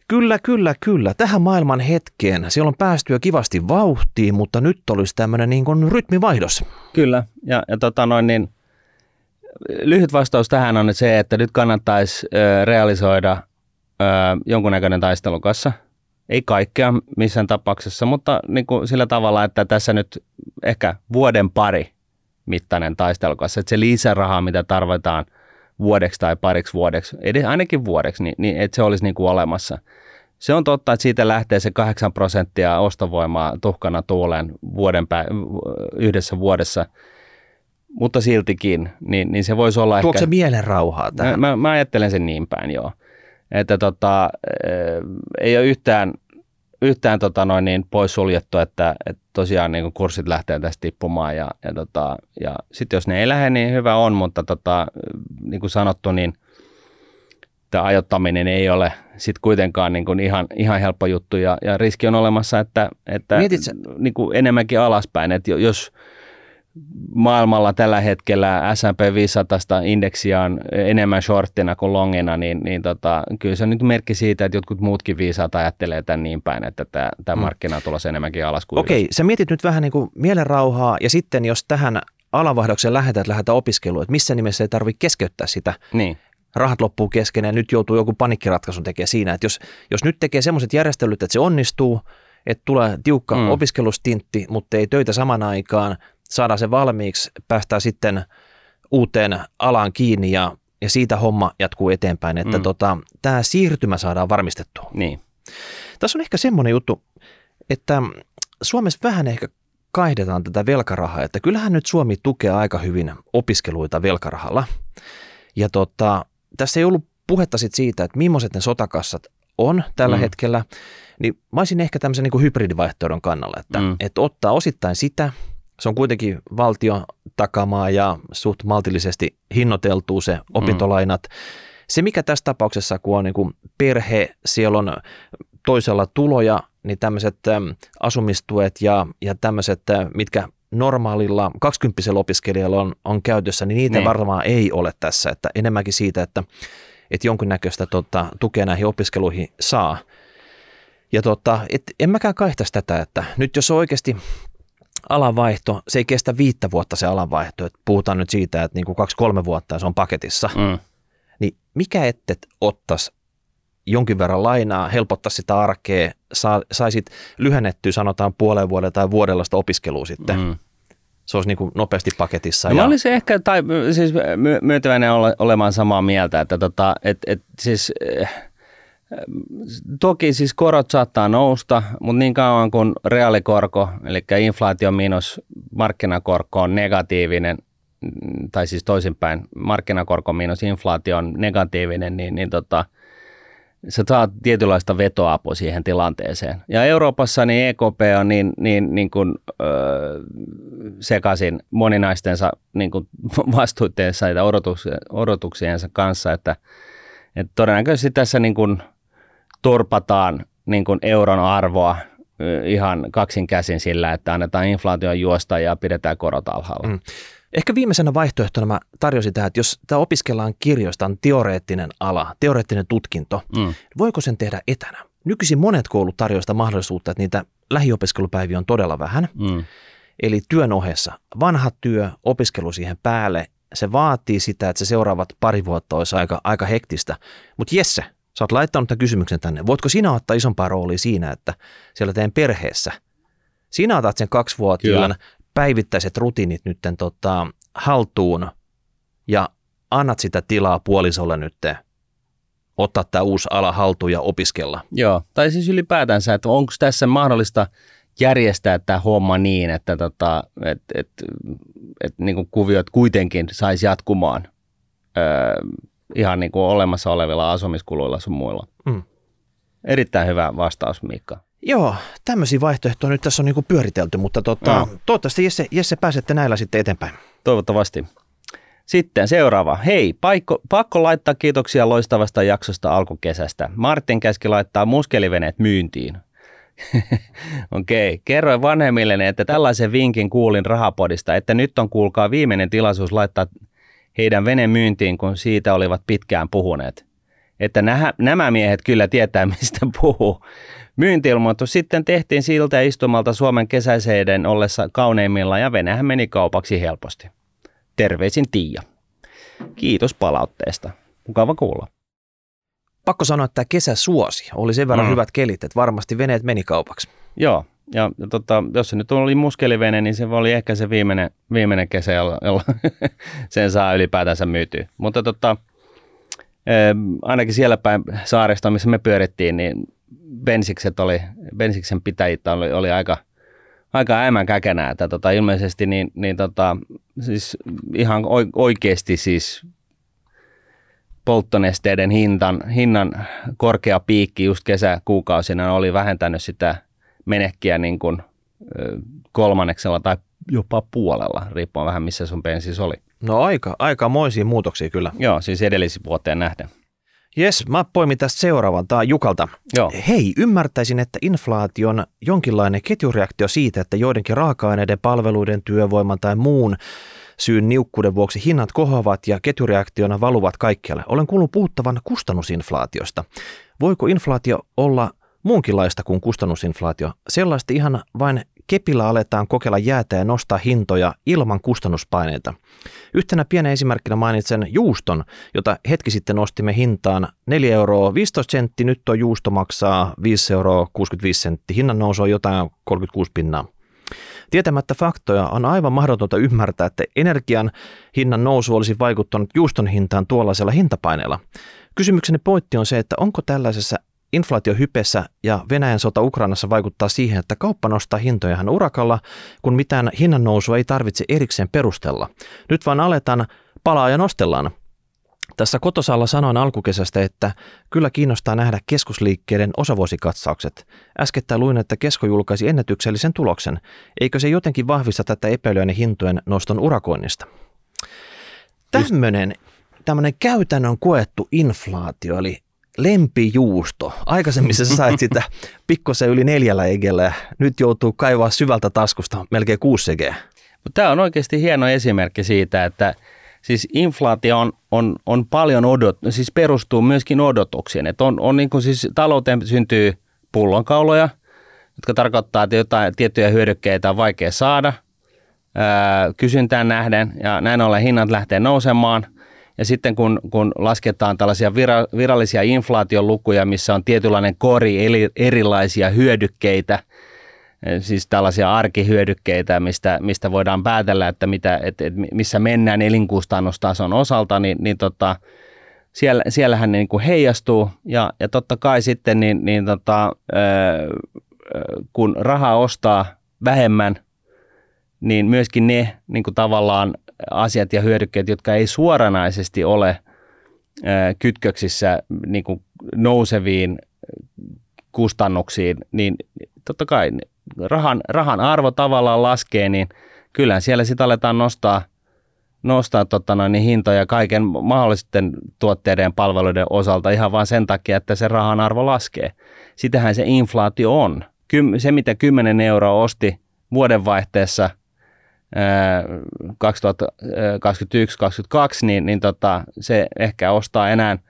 Kyllä, kyllä, kyllä. Tähän maailman hetkeen. Siellä on päästy jo kivasti vauhtiin, mutta nyt olisi tämmöinen niin kuin rytmivaihdos. Kyllä, ja, ja tota noin, niin, lyhyt vastaus tähän on se, että nyt kannattaisi ö, realisoida ö, jonkunnäköinen taistelukassa. Ei kaikkea missään tapauksessa, mutta niin kuin sillä tavalla, että tässä nyt ehkä vuoden pari mittainen taistelukassa, että se lisäraha, mitä tarvitaan – vuodeksi tai pariksi vuodeksi, edes ainakin vuodeksi, niin, niin että se olisi niin kuin olemassa. Se on totta, että siitä lähtee se 8 prosenttia ostovoimaa tuhkana tuulen vuoden pä- yhdessä vuodessa, mutta siltikin, niin, niin se voisi olla Tuokse ehkä... mielen rauhaa tähän? Mä, mä, mä ajattelen sen niin päin, joo. Että tota, ei ole yhtään yhtään tota noin niin pois suljettu, että, että tosiaan niin kurssit lähtee tästä tippumaan ja, ja, tota, ja sitten jos ne ei lähde, niin hyvä on, mutta tota, niin kuin sanottu, niin tämä ajottaminen ei ole sitten kuitenkaan niin kuin ihan, ihan helppo juttu ja, ja riski on olemassa, että, että niin kuin enemmänkin alaspäin, että jos maailmalla tällä hetkellä S&P 500 indeksiä on enemmän shorttina kuin longina, niin, niin tota, kyllä se on nyt merkki siitä, että jotkut muutkin viisaat ajattelee tämän niin päin, että tämä, tämä mm. markkina on tulossa enemmänkin alas kuin Okei, sä mietit nyt vähän niin kuin mielenrauhaa ja sitten jos tähän alanvaihdokseen lähdetään, että lähdetään opiskeluun, että missä nimessä ei tarvitse keskeyttää sitä. Niin rahat loppuu kesken ja nyt joutuu joku panikkiratkaisun tekemään siinä, että jos, jos nyt tekee semmoiset järjestelyt, että se onnistuu, että tulee tiukka mm. opiskelustintti, mutta ei töitä saman aikaan, saadaan se valmiiksi, päästään sitten uuteen alaan kiinni ja, ja siitä homma jatkuu eteenpäin, että mm. tota, tämä siirtymä saadaan varmistettua. Niin. Tässä on ehkä semmoinen juttu, että Suomessa vähän ehkä kaihdetaan tätä velkarahaa, että kyllähän nyt Suomi tukee aika hyvin opiskeluita velkarahalla. Ja tota, tässä ei ollut puhetta sit siitä, että millaiset ne sotakassat on tällä mm. hetkellä, niin mä olisin ehkä tämmöisen niin hybridivaihtoehdon kannalla, että, mm. että ottaa osittain sitä, se on kuitenkin valtion takamaa ja suht maltillisesti hinnoiteltuu se opintolainat. Mm. Se mikä tässä tapauksessa, kun on niin kuin perhe, siellä on toisella tuloja, niin tämmöiset asumistuet ja, ja tämmöiset, mitkä normaalilla 20 opiskelijalla on, on käytössä, niin niitä niin. varmaan ei ole tässä. Että enemmänkin siitä, että, että jonkinnäköistä tota, tukea näihin opiskeluihin saa. Ja tota, et en mäkään kaihtaisi tätä, että nyt jos oikeasti alanvaihto, se ei kestä viittä vuotta se alanvaihto, että puhutaan nyt siitä, että niin kuin kaksi-kolme vuotta se on paketissa, mm. niin mikä ette ottaisi jonkin verran lainaa, helpottaa sitä arkea, saa, saisit lyhennettyä sanotaan puolen vuoden tai vuodella sitä opiskelua sitten. Mm. Se olisi niin kuin nopeasti paketissa. No ja... Mä olisin ehkä, tai siis myöntäväinen ole, olemaan samaa mieltä, että tota, et, et, siis, eh, toki siis korot saattaa nousta, mutta niin kauan kuin reaalikorko, eli inflaatio miinus markkinakorko on negatiivinen, tai siis toisinpäin, markkinakorko miinus inflaatio on negatiivinen, niin, niin tota, sä saat tietynlaista vetoapua siihen tilanteeseen. Ja Euroopassa niin EKP on niin, niin, niin kuin, öö, sekaisin moninaistensa niin kuin vastuutteensa ja odotuksiensa kanssa, että, että todennäköisesti tässä niin kuin torpataan niin kuin euron arvoa ihan kaksin käsin sillä, että annetaan inflaation juosta ja pidetään korot alhaalla. Mm. Ehkä viimeisenä vaihtoehtona mä tarjosin tähän, että jos tämä opiskellaan kirjoista, on teoreettinen ala, teoreettinen tutkinto, mm. voiko sen tehdä etänä? Nykyisin monet koulut tarjoavat sitä mahdollisuutta, että niitä lähiopiskelupäiviä on todella vähän. Mm. Eli työn ohessa vanha työ, opiskelu siihen päälle, se vaatii sitä, että se seuraavat pari vuotta olisi aika, aika hektistä. Mutta Jesse, sä oot laittanut tämän kysymyksen tänne. Voitko sinä ottaa isompaa roolia siinä, että siellä teidän perheessä sinä otat sen kaksivuotiaan, päivittäiset rutiinit nyt tota, haltuun ja annat sitä tilaa puolisolle nyt ottaa tämä uusi ala haltuun ja opiskella. Joo, tai siis ylipäätänsä, että onko tässä mahdollista järjestää tämä homma niin, että tota, et, et, et, niin kuin kuviot kuitenkin saisi jatkumaan öö, ihan niin kuin olemassa olevilla asumiskuluilla sun muilla. Mm. Erittäin hyvä vastaus, Miikka. Joo, tämmöisiä vaihtoehtoja nyt tässä on niin pyöritelty, mutta tota, no. toivottavasti Jesse, Jesse pääsette näillä sitten eteenpäin. Toivottavasti. Sitten seuraava. Hei, paikko, pakko laittaa kiitoksia loistavasta jaksosta alkukesästä. Martin käski laittaa muskeliveneet myyntiin. Okei, okay. kerroin vanhemmilleni, että tällaisen vinkin kuulin rahapodista, että nyt on kuulkaa viimeinen tilaisuus laittaa heidän vene myyntiin, kun siitä olivat pitkään puhuneet. Että nämä, nämä miehet kyllä tietää, mistä puhuu. Myyntiilmoitus sitten tehtiin siltä istumalta Suomen kesäiseiden ollessa kauneimmilla ja Venäjä meni kaupaksi helposti. Terveisin Tiia. Kiitos palautteesta. Mukava kuulla. Pakko sanoa, että tämä kesä suosi. Oli sen verran mm. hyvät kelit, että varmasti veneet meni kaupaksi. Joo, ja tota, jos se nyt oli muskelivene, niin se oli ehkä se viimeinen, viimeinen kesä, jolla, jolla sen saa ylipäätänsä myytyä. Mutta tota, ainakin siellä päin saaresta, missä me pyörittiin, niin Bensikset oli, Bensiksen pitäjitä oli, oli aika, aika äimän käkenää, että tota, ilmeisesti niin, niin tota, siis ihan oikeasti siis polttonesteiden hintan, hinnan korkea piikki just kesäkuukausina oli vähentänyt sitä menekkiä niin kuin kolmanneksella tai jopa puolella, riippuen vähän missä sun bensis oli. No aika, aika moisia muutoksia kyllä. Joo, siis edellisiin vuoteen nähden. Jes, mä poimin tästä seuraavan. Tämä Jukalta. Joo. Hei, ymmärtäisin, että inflaation jonkinlainen ketjureaktio siitä, että joidenkin raaka-aineiden, palveluiden, työvoiman tai muun syyn niukkuuden vuoksi hinnat kohoavat ja ketjureaktiona valuvat kaikkialle. Olen kuullut puhuttavan kustannusinflaatiosta. Voiko inflaatio olla muunkinlaista kuin kustannusinflaatio? Sellaista ihan vain kepillä aletaan kokeilla jäätä ja nostaa hintoja ilman kustannuspaineita. Yhtenä pienen esimerkkinä mainitsen juuston, jota hetki sitten nostimme hintaan 4 euroa 15 sentti, nyt tuo juusto maksaa 5 euroa 65 sentti, hinnan nousu on jotain 36 pinnaa. Tietämättä faktoja on aivan mahdotonta ymmärtää, että energian hinnan nousu olisi vaikuttanut juuston hintaan tuollaisella hintapaineella. Kysymykseni pointti on se, että onko tällaisessa inflaatiohypessä ja Venäjän sota Ukrainassa vaikuttaa siihen, että kauppa nostaa hintoja ihan urakalla, kun mitään hinnan nousua ei tarvitse erikseen perustella. Nyt vaan aletaan palaa ja nostellaan. Tässä kotosalla sanoin alkukesästä, että kyllä kiinnostaa nähdä keskusliikkeiden osavuosikatsaukset. Äskettäin luin, että Kesko julkaisi ennätyksellisen tuloksen. Eikö se jotenkin vahvista tätä epäilyäni hintojen noston urakoinnista? Tämmöinen tämmöinen käytännön koettu inflaatio, eli lempijuusto. Aikaisemmin sä sait sitä pikkusen yli neljällä egellä ja nyt joutuu kaivaa syvältä taskusta melkein kuusi egeä. Tämä on oikeasti hieno esimerkki siitä, että siis inflaatio on, on, on paljon odot, siis perustuu myöskin odotuksiin. Että on, on niin kuin siis talouteen syntyy pullonkauloja, jotka tarkoittaa, että jotain tiettyjä hyödykkeitä on vaikea saada ää, kysyntään nähden ja näin ollen hinnat lähtee nousemaan. Ja sitten kun, kun lasketaan tällaisia vira, virallisia inflaatiolukuja, missä on tietynlainen kori eli erilaisia hyödykkeitä – siis tällaisia arkihyödykkeitä, mistä, mistä voidaan päätellä, että mitä, et, et missä mennään elinkustannustason osalta, niin, niin tota, siellä, siellähän ne niin kuin heijastuu. Ja, ja totta kai sitten niin, niin tota, kun raha ostaa vähemmän, niin myöskin ne niin kuin tavallaan asiat ja hyödykkeet, jotka ei suoranaisesti ole kytköksissä niin kuin nouseviin kustannuksiin, niin totta kai rahan, rahan arvo tavallaan laskee, niin kyllä siellä sitten aletaan nostaa, nostaa tota noin, niin hintoja kaiken mahdollisten tuotteiden ja palveluiden osalta ihan vain sen takia, että se rahan arvo laskee. Sitähän se inflaatio on. Se, mitä 10 euroa osti vuodenvaihteessa 2021-2022, niin, niin tota, se ehkä ostaa enää –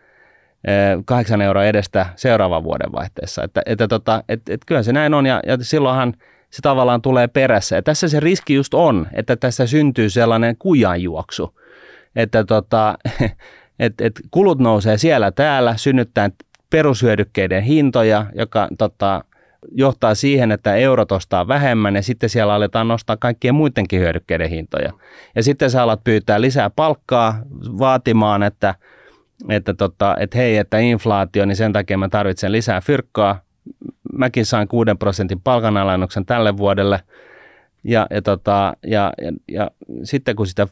kahdeksan euroa edestä seuraavan vuoden vaihteessa. Että, että tota, et, et kyllä se näin on ja, ja silloinhan se tavallaan tulee perässä. Ja tässä se riski just on, että tässä syntyy sellainen kujanjuoksu, että tota, et, et kulut nousee siellä täällä, synnyttää perushyödykkeiden hintoja, joka tota, johtaa siihen, että eurot ostaa vähemmän ja sitten siellä aletaan nostaa kaikkien muidenkin hyödykkeiden hintoja. Ja sitten sä alat pyytää lisää palkkaa vaatimaan, että – että, tota, että hei, että inflaatio, niin sen takia mä tarvitsen lisää fyrkkaa. Mäkin sain 6 prosentin palkanalennuksen tälle vuodelle. Ja, ja, tota, ja, ja, ja sitten kun sitä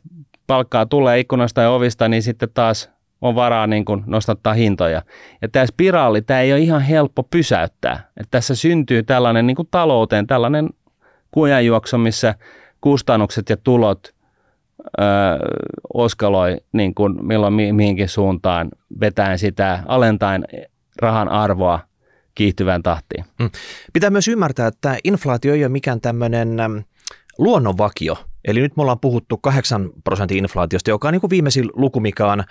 palkkaa tulee ikkunasta ja ovista, niin sitten taas on varaa niin kuin nostattaa hintoja. Ja tämä spiraali, tämä ei ole ihan helppo pysäyttää. Että tässä syntyy tällainen niin kuin talouteen, tällainen kujanjuoksu, missä kustannukset ja tulot – ö, oskaloi niin kuin milloin mi- mihinkin suuntaan vetäen sitä, alentaen rahan arvoa kiihtyvään tahtiin. Mm. Pitää myös ymmärtää, että inflaatio ei ole mikään tämmöinen luonnonvakio. Eli nyt me ollaan puhuttu 8 prosentin inflaatiosta, joka on niin kuin viimeisin luku, mikä on,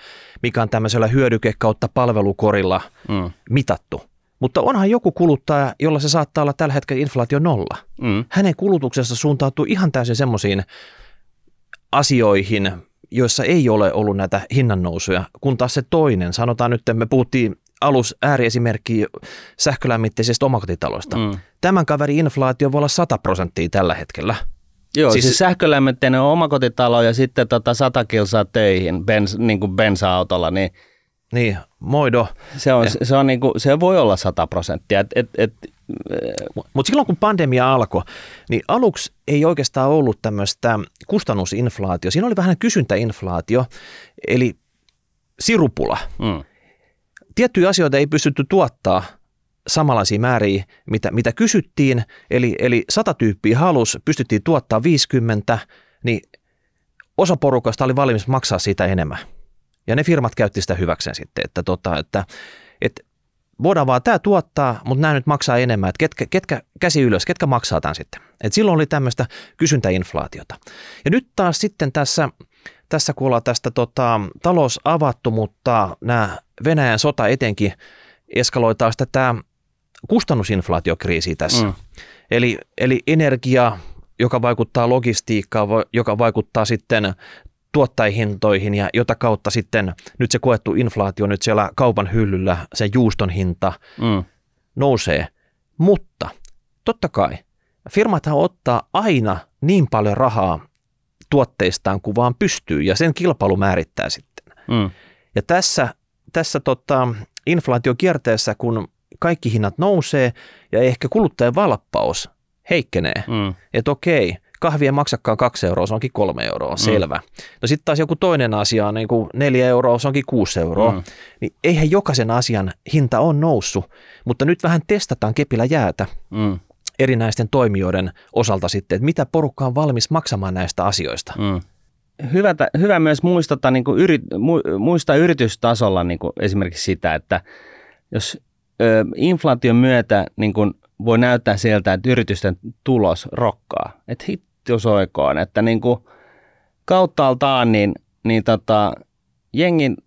mikä on tämmöisellä hyödyke kautta palvelukorilla mm. mitattu. Mutta onhan joku kuluttaja, jolla se saattaa olla tällä hetkellä inflaatio nolla. Mm. Hänen kulutuksessa suuntautuu ihan täysin semmoisiin asioihin, joissa ei ole ollut näitä hinnannousuja, kun taas se toinen, sanotaan nyt, että me puhuttiin alus ääriesimerkki sähkölämmitteisestä omakotitalosta. Mm. Tämän kaveri inflaatio voi olla 100 prosenttia tällä hetkellä. Joo, siis, siis sähkölämmitteinen omakotitalo ja sitten tota 100 kilsaa töihin bens, niin kuin bensa-autolla, niin niin, moido. Se, on, se, on niin kuin, se voi olla 100 prosenttia. Et, et, et, mutta silloin kun pandemia alkoi, niin aluksi ei oikeastaan ollut tämmöistä kustannusinflaatio. Siinä oli vähän kysyntäinflaatio, eli sirupula. Mm. Tiettyjä asioita ei pystytty tuottaa samanlaisia määriä, mitä, mitä kysyttiin, eli, eli 100 tyyppiä halus, pystyttiin tuottaa 50, niin osa porukasta oli valmis maksaa siitä enemmän. Ja ne firmat käytti sitä hyväkseen sitten, että, tota, että, että voidaan vaan tämä tuottaa, mutta nämä nyt maksaa enemmän, että ketkä, ketkä käsi ylös, ketkä maksaa tämän sitten. Et silloin oli tämmöistä kysyntäinflaatiota. Ja nyt taas sitten tässä, tässä kun ollaan tästä tota, talous avattu, mutta nämä Venäjän sota etenkin eskaloi taas tätä kustannusinflaatiokriisiä tässä. Mm. Eli, eli energia, joka vaikuttaa logistiikkaan, joka vaikuttaa sitten tuottajahintoihin ja jota kautta sitten nyt se koettu inflaatio nyt siellä kaupan hyllyllä, se juuston hinta mm. nousee. Mutta totta kai firmathan ottaa aina niin paljon rahaa tuotteistaan kuin vaan pystyy ja sen kilpailu määrittää sitten. Mm. Ja tässä, tässä tota, inflaatiokierteessä, kun kaikki hinnat nousee ja ehkä kuluttajan valppaus heikkenee, mm. että okei, kahvi ei maksakaan kaksi euroa, se onkin kolme euroa, mm. selvä. No sitten taas joku toinen asia on niin kuin neljä euroa, se onkin kuusi euroa. Mm. Niin eihän jokaisen asian hinta on noussut, mutta nyt vähän testataan kepillä jäätä. Mm erinäisten toimijoiden osalta sitten, että mitä porukka on valmis maksamaan näistä asioista. Mm. Hyvä, hyvä myös muistata, niin kuin yrit, muistaa yritystasolla niin kuin esimerkiksi sitä, että jos inflaation myötä niin kuin voi näyttää sieltä, että yritysten tulos rokkaa. Että hit, soikoon, että niin kuin kauttaaltaan niin niin tota, jengin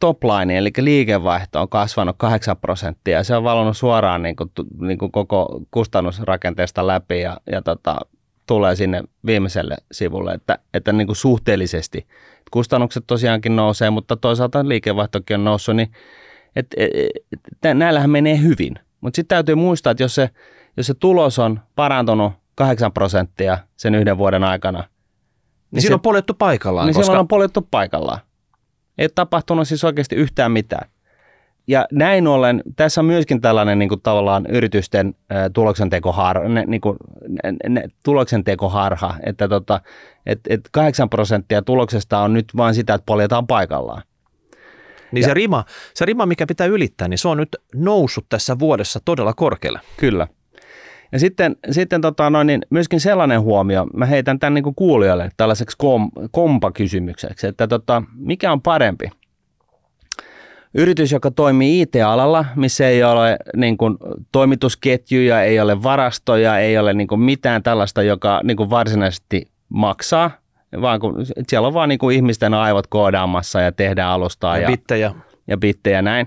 topline, eli liikevaihto on kasvanut 8 prosenttia se on valunut suoraan niin kuin, niin kuin koko kustannusrakenteesta läpi ja, ja tota, tulee sinne viimeiselle sivulle, että, että niin kuin suhteellisesti kustannukset tosiaankin nousee, mutta toisaalta liikevaihtokin on noussut, niin et, et, et, näillähän menee hyvin. Mutta sitten täytyy muistaa, että jos se, jos se tulos on parantunut 8 prosenttia sen yhden vuoden aikana, niin, niin siinä on poljettu paikallaan. Niin koska... on poljettu paikallaan. Ei tapahtunut siis oikeasti yhtään mitään. Ja näin ollen, tässä on myöskin tällainen niin kuin tavallaan yritysten ä, tuloksentekoharha, ne, niin kuin, ne, ne, tuloksentekoharha, että tota, et, et 8 prosenttia tuloksesta on nyt vain sitä, että poljetaan paikallaan. Niin ja, se, rima, se rima, mikä pitää ylittää, niin se on nyt noussut tässä vuodessa todella korkealle. Kyllä. Ja sitten, sitten tota, noin, niin myöskin sellainen huomio, mä heitän tämän niin kuin kuulijoille tällaiseksi kom, kompakysymykseksi, että tota, mikä on parempi? Yritys, joka toimii IT-alalla, missä ei ole niin kuin, toimitusketjuja, ei ole varastoja, ei ole niin kuin, mitään tällaista, joka niin kuin, varsinaisesti maksaa, vaan kun siellä on vaan niin kuin, ihmisten aivot koodaamassa ja tehdään alustaa ja, ja bittejä. ja bittejä näin.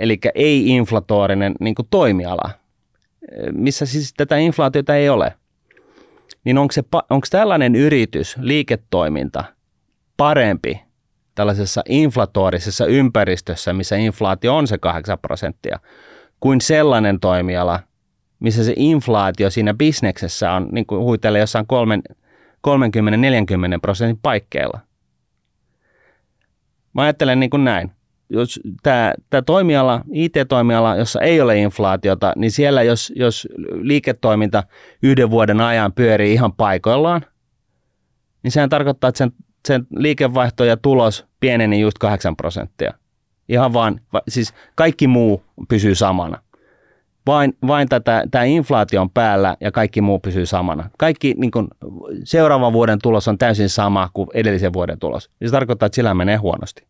Eli ei-inflatorinen niin kuin, toimiala. Missä siis tätä inflaatiota ei ole, niin onko, se, onko tällainen yritys, liiketoiminta parempi tällaisessa inflatorisessa ympäristössä, missä inflaatio on se 8 prosenttia, kuin sellainen toimiala, missä se inflaatio siinä bisneksessä on niin kuin huitelee jossain 30-40 prosentin paikkeilla. Mä ajattelen niin kuin näin jos tämä, tämä toimiala, IT-toimiala, jossa ei ole inflaatiota, niin siellä jos, jos liiketoiminta yhden vuoden ajan pyörii ihan paikoillaan, niin sehän tarkoittaa, että sen, sen liikevaihto ja tulos pieneni just 8 prosenttia. Ihan vaan, siis kaikki muu pysyy samana. Vain, vain tätä, tämä inflaatio on päällä ja kaikki muu pysyy samana. Kaikki niin kun, seuraavan vuoden tulos on täysin sama kuin edellisen vuoden tulos. Se tarkoittaa, että sillä menee huonosti.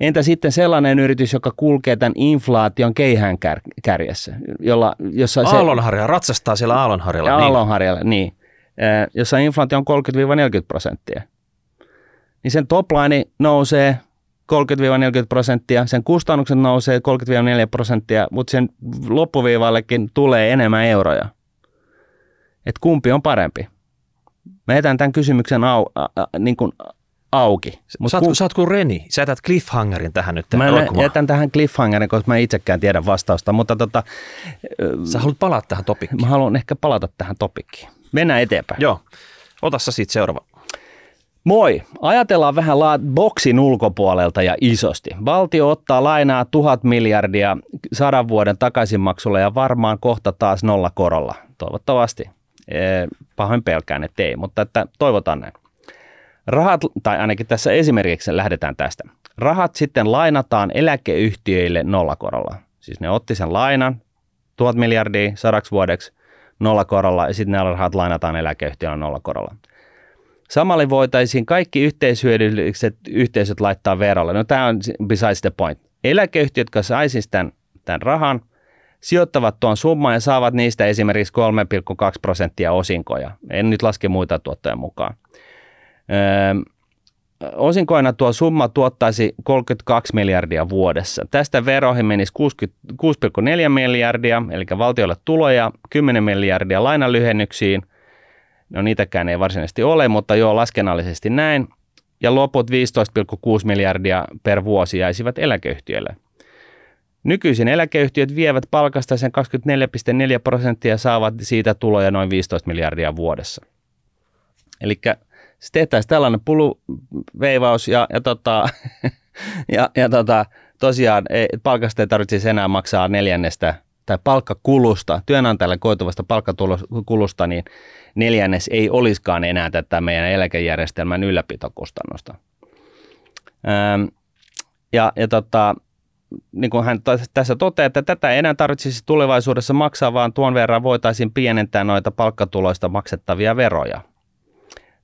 Entä sitten sellainen yritys, joka kulkee tämän inflaation keihään kär, kärjessä? Jolla, jossa se, Aallonharja, ratsastaa siellä Aallonharjalla. Ja niin. Aallonharjalla, niin. Jossa inflaatio on 30-40 prosenttia. Niin sen topline nousee 30-40 prosenttia, sen kustannukset nousee 30-40 prosenttia, mutta sen loppuviivallekin tulee enemmän euroja. Et kumpi on parempi? Mä jätän tämän kysymyksen au, a, a, niin kuin auki. Mut sä, oot, kun, sä oot kuin Reni, sä jätät cliffhangerin tähän nyt. Mä jätän tähän cliffhangerin, koska mä itsekään tiedä vastausta, mutta tota, Sä haluat palata tähän topikkiin. Mä haluan ehkä palata tähän topikkiin. Mennään eteenpäin. Joo. Ota sä siitä seuraava. Moi. Ajatellaan vähän la- boksin ulkopuolelta ja isosti. Valtio ottaa lainaa tuhat miljardia sadan vuoden takaisinmaksulla ja varmaan kohta taas nolla korolla. Toivottavasti. Pahoin pelkään, että ei, mutta että toivotaan näin. Rahat, tai ainakin tässä esimerkiksi lähdetään tästä. Rahat sitten lainataan eläkeyhtiöille nollakorolla. Siis ne otti sen lainan, tuhat miljardia sadaksi vuodeksi nollakorolla ja sitten ne rahat lainataan eläkeyhtiöille nollakorolla. Samalla voitaisiin kaikki yhteishyödylliset yhteisöt laittaa verolle. No tämä on besides the point. Eläkeyhtiöt, jotka saisivat tämän, tämän rahan, sijoittavat tuon summan ja saavat niistä esimerkiksi 3,2 prosenttia osinkoja. En nyt laske muita tuottoja mukaan. Öö, osinkoina tuo summa tuottaisi 32 miljardia vuodessa. Tästä veroihin menisi 6,4 miljardia, eli valtiolle tuloja, 10 miljardia lainalyhennyksiin. No niitäkään ei varsinaisesti ole, mutta joo, laskennallisesti näin. Ja loput 15,6 miljardia per vuosi jäisivät eläkeyhtiöille. Nykyisin eläkeyhtiöt vievät palkasta sen 24,4 prosenttia ja saavat siitä tuloja noin 15 miljardia vuodessa. Eli tehtäisiin tällainen puluveivaus ja, ja, tota, ja, ja tota, tosiaan ei, palkasta ei tarvitsisi enää maksaa neljännestä tai palkkakulusta, työnantajalle koituvasta palkkakulusta, niin neljännes ei olisikaan enää tätä meidän eläkejärjestelmän ylläpitokustannusta. Ja, ja tota, niin kuin hän tässä toteaa, että tätä ei enää tarvitsisi tulevaisuudessa maksaa, vaan tuon verran voitaisiin pienentää noita palkkatuloista maksettavia veroja.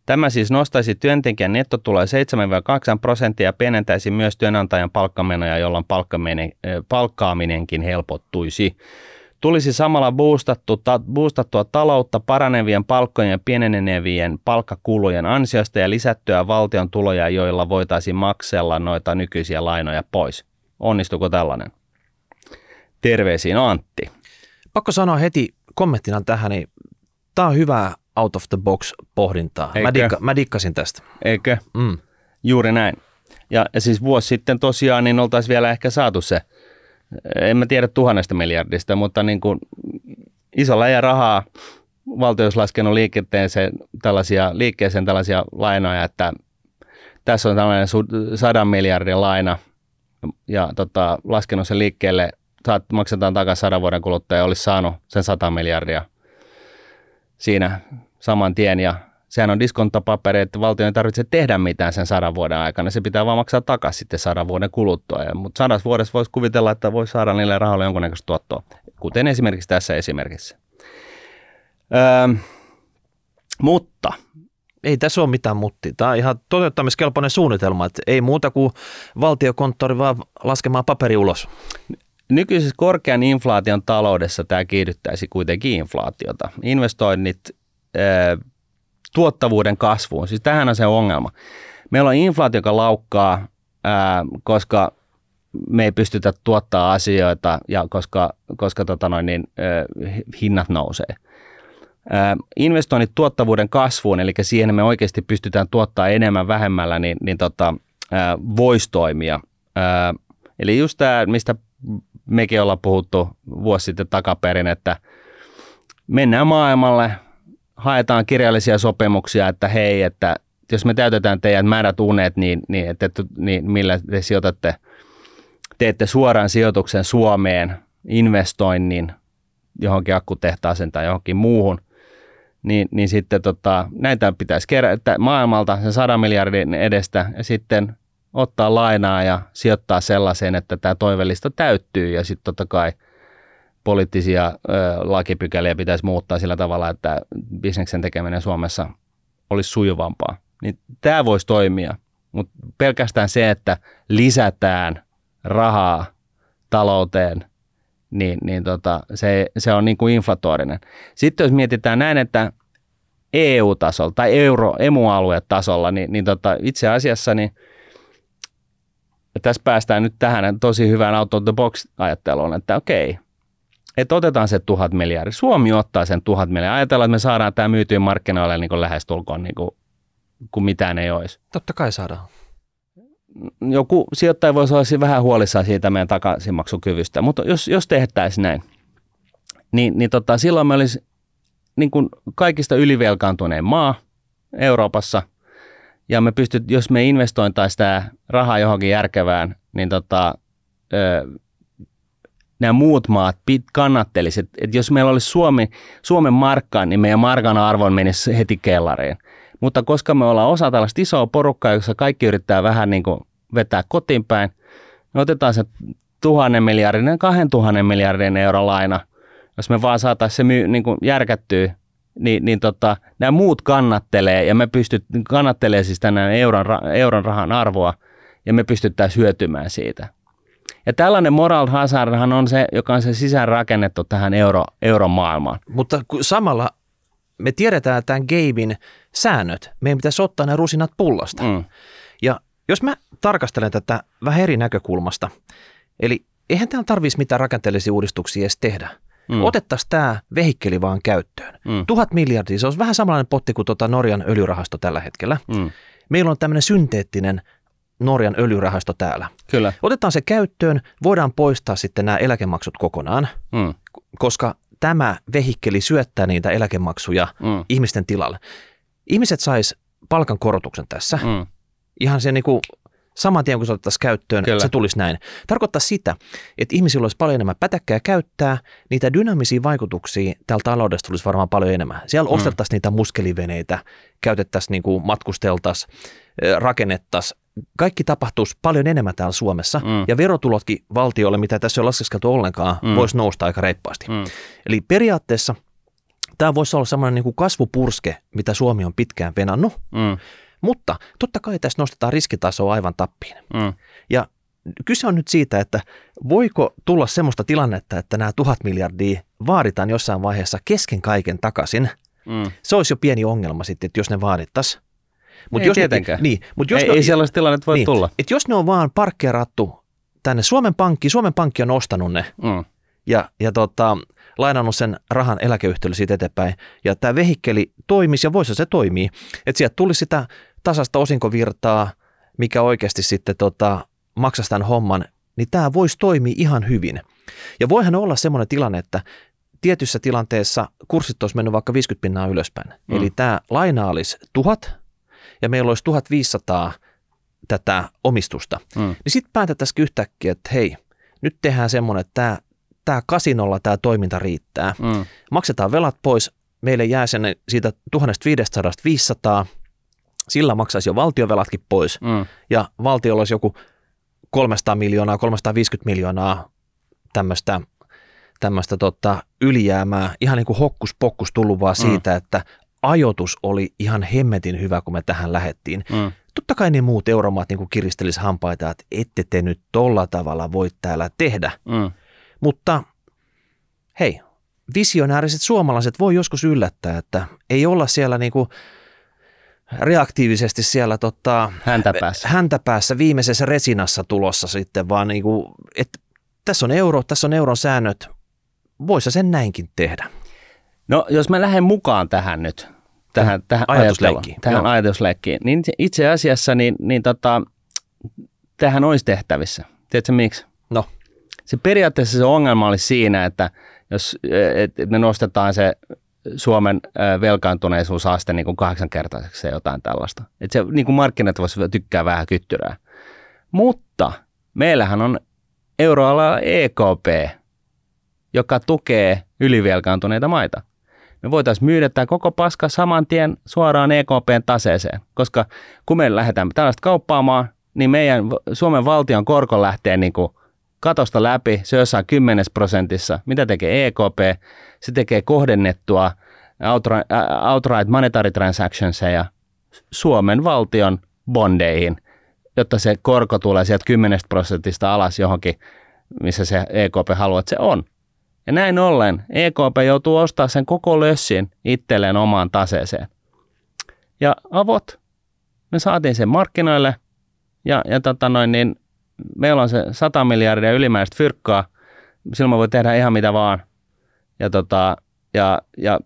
Tämä siis nostaisi työntekijän nettotuloja 7-8 prosenttia ja pienentäisi myös työnantajan palkkamenoja, jolloin palkkaaminenkin helpottuisi. Tulisi samalla boostattu, ta, boostattua taloutta paranevien palkkojen ja pienenevien palkkakulujen ansiosta ja lisättyä valtion tuloja, joilla voitaisiin maksella noita nykyisiä lainoja pois. Onnistuko tällainen? Terveisiin Antti. Pakko sanoa heti kommenttina tähän, niin tämä on hyvää out of the box pohdintaa. Mä, dikka, mä dikkasin tästä. Eikö? Mm. Juuri näin. Ja, ja siis vuosi sitten tosiaan niin oltaisiin vielä ehkä saatu se, en mä tiedä tuhannesta miljardista, mutta niin kuin iso läjä rahaa valtio olisi laskenut liikenteeseen tällaisia, liikkeeseen tällaisia lainoja, että tässä on tällainen sadan miljardin laina ja tota, laskenut sen liikkeelle, saat, maksetaan takaisin sadan vuoden kuluttua ja olisi saanut sen 100 miljardia siinä saman tien ja sehän on diskontapaperi, että valtio ei tarvitse tehdä mitään sen sadan vuoden aikana. Se pitää vaan maksaa takaisin sitten sadan vuoden kuluttua. Mutta sadassa vuodessa voisi kuvitella, että voisi saada niille rahoille jonkunnäköistä tuottoa, kuten esimerkiksi tässä esimerkissä. Öö, mutta Ei tässä ole mitään mutti. Tämä on ihan toteuttamiskelpoinen suunnitelma, että ei muuta kuin valtiokonttori vaan laskemaan paperi ulos. nykyisessä korkean inflaation taloudessa tämä kiihdyttäisi kuitenkin inflaatiota. Investoinnit öö, tuottavuuden kasvuun, siis tähän on se ongelma. Meillä on inflaatio, joka laukkaa, ää, koska me ei pystytä tuottaa asioita ja koska, koska tota noin, niin, ö, hinnat nousee. Ää, investoinnit tuottavuuden kasvuun, eli siihen me oikeasti pystytään tuottaa enemmän vähemmällä, niin, niin tota, ää, voisi toimia. Ää, eli just tämä, mistä mekin ollaan puhuttu vuosi sitten takaperin, että mennään maailmalle, haetaan kirjallisia sopimuksia, että hei, että jos me täytetään teidän määrät unet, niin, niin, että, niin millä te sijoitatte, teette suoran sijoituksen Suomeen, investoinnin johonkin akkutehtaaseen tai johonkin muuhun, niin, niin sitten tota, näitä pitäisi kerätä maailmalta sen 100 miljardin edestä ja sitten ottaa lainaa ja sijoittaa sellaiseen, että tämä toivellista täyttyy ja sitten totta kai poliittisia ö, lakipykäliä pitäisi muuttaa sillä tavalla, että bisneksen tekeminen Suomessa olisi sujuvampaa. Niin tämä voisi toimia, mutta pelkästään se, että lisätään rahaa talouteen, niin, niin tota, se, se on niin kuin inflatorinen. Sitten jos mietitään näin, että EU-tasolla tai euro, emu-aluetasolla, niin, niin tota, itse asiassa niin tässä päästään nyt tähän tosi hyvään out of the box ajatteluun, että okei, että otetaan se tuhat miljardia. Suomi ottaa sen tuhat miljardia. Ajatellaan, että me saadaan tämä myytyä markkinoille niin kuin lähestulkoon niin kuin, kuin mitään ei olisi. Totta kai saadaan. Joku sijoittaja voisi olla vähän huolissaan siitä meidän takaisinmaksukyvystä, mutta jos, jos tehtäisiin näin, niin, niin tota, silloin me olisi niin kuin kaikista ylivelkaantunein maa Euroopassa, ja me pystyt, jos me investointaisiin tämä raha johonkin järkevään, niin tota, ö, nämä muut maat kannattelisivat, että, että jos meillä olisi Suomi, Suomen markka, niin meidän markan arvon menisi heti kellariin. Mutta koska me ollaan osa tällaista isoa porukkaa, jossa kaikki yrittää vähän niin kuin vetää kotiin päin, me otetaan se tuhannen miljardin, kahden tuhannen miljardin euron laina, jos me vaan saataisiin se myy, niin kuin järkättyä, niin, niin tota, nämä muut kannattelee ja me pystyt, kannattelee siis tänään euron, euron rahan arvoa ja me pystyttäisiin hyötymään siitä. Ja tällainen moral hazardhan on se, joka on se sisään rakennettu tähän euro, euromaailmaan. Mutta samalla me tiedetään tämän gamein säännöt. Meidän pitäisi ottaa ne rusinat pullasta. Mm. Ja jos mä tarkastelen tätä vähän eri näkökulmasta, eli eihän täällä tarvitsisi mitään rakenteellisia uudistuksia edes tehdä. Mm. Otettaisiin tämä vehikkeli vaan käyttöön. Mm. Tuhat miljardia, se olisi vähän samanlainen potti kuin tuota Norjan öljyrahasto tällä hetkellä. Mm. Meillä on tämmöinen synteettinen Norjan öljyrahasto täällä. Kyllä. Otetaan se käyttöön, voidaan poistaa sitten nämä eläkemaksut kokonaan, mm. koska tämä vehikkeli syöttää niitä eläkemaksuja mm. ihmisten tilalle. Ihmiset sais palkankorotuksen tässä. Mm. Ihan se niinku saman tien, kun se otettaisiin käyttöön, Kyllä. se tulisi näin. Tarkoittaa sitä, että ihmisillä olisi paljon enemmän pätäkkää käyttää, niitä dynaamisia vaikutuksia täällä taloudessa tulisi varmaan paljon enemmän. Siellä mm. ostettaisiin niitä muskeliveneitä, käytettäisiin, niin kuin matkusteltaisiin, rakennettaisiin. Kaikki tapahtuisi paljon enemmän täällä Suomessa, mm. ja verotulotkin valtiolle, mitä tässä ei ole laskeskeltu ollenkaan, mm. voisi nousta aika reippaasti. Mm. Eli periaatteessa tämä voisi olla sellainen niin kuin kasvupurske, mitä Suomi on pitkään venannut, mm. Mutta totta kai tässä nostetaan riskitasoa aivan tappiin. Mm. Ja kyse on nyt siitä, että voiko tulla semmoista tilannetta, että nämä tuhat miljardia vaaditaan jossain vaiheessa kesken kaiken takaisin. Mm. Se olisi jo pieni ongelma sitten, että jos ne vaadittaisiin. Ei jos tietenkään. Ne, niin, mut jos Ei, ne, ei sellaista tilannetta voi niin, tulla. että jos ne on vaan parkkeerattu tänne Suomen Pankki, Suomen Pankki on ostanut ne Mm. ja, ja tota, lainannut sen rahan eläkeyhtiölle siitä eteenpäin. Ja tämä vehikkeli toimisi ja voisi se toimii. Että sieltä tulisi sitä tasasta osinkovirtaa, mikä oikeasti sitten tota, maksaisi tämän homman, niin tämä voisi toimia ihan hyvin. Ja voihan olla semmoinen tilanne, että tietyssä tilanteessa kurssit olisi mennyt vaikka 50 pinnaa ylöspäin. Mm. Eli tämä laina olisi tuhat ja meillä olisi 1500 tätä omistusta. Mm. Niin sitten päätettäisiin yhtäkkiä, että hei, nyt tehdään semmoinen, että tämä, tämä kasinolla tämä toiminta riittää. Mm. Maksetaan velat pois, meille jää sen siitä 1500 500, sillä maksaisi jo valtiovelatkin pois Mm. ja valtiolla olisi joku 300 miljoonaa, 350 miljoonaa tämmöistä tämmöistä tota, ylijäämää, ihan niin kuin hokkus pokkus tullut vaan Mm. siitä, että ajoitus oli ihan hemmetin hyvä, kun me tähän lähettiin. Mm. Totta kai ne muut euromaat niin kiristelis hampaita, että ette te nyt tolla tavalla voi täällä tehdä. Mm. Mutta hei, visionääriset suomalaiset voi joskus yllättää, että ei olla siellä niinku reaktiivisesti siellä tota, Häntä päässä. häntä päässä viimeisessä resinassa tulossa sitten, vaan niinku, että tässä on euro, tässä on euron säännöt, voisi sen näinkin tehdä. No jos mä lähden mukaan tähän nyt, tähän, tähän Ajatusleikkiin, tähän joo. ajatusleikkiin, niin itse asiassa niin, niin tota, tähän olisi tehtävissä. Tiedätkö miksi? No. Se periaatteessa se ongelma olisi siinä, että jos et me nostetaan se Suomen ö, velkaantuneisuusaste niin kuin kahdeksankertaiseksi tai jotain tällaista. Että se niin kuin markkinat voisivat tykkää vähän kyttyrää. Mutta meillähän on euroalalla EKP, joka tukee ylivelkaantuneita maita. Me voitaisiin myydä tämä koko paska saman tien suoraan EKPn taseeseen, koska kun me lähdetään tällaista kauppaamaan, niin meidän Suomen valtion korko lähtee niin kuin katosta läpi, se jossain 10 prosentissa. Mitä tekee EKP? Se tekee kohdennettua outright, monetary transactionseja Suomen valtion bondeihin, jotta se korko tulee sieltä 10 prosentista alas johonkin, missä se EKP haluaa, että se on. Ja näin ollen EKP joutuu ostamaan sen koko lössin itselleen omaan taseeseen. Ja avot, me saatiin sen markkinoille ja, ja tota noin, niin meillä on se 100 miljardia ylimääräistä fyrkkaa. Silloin me voi tehdä ihan mitä vaan. Ja, tota, ja, ja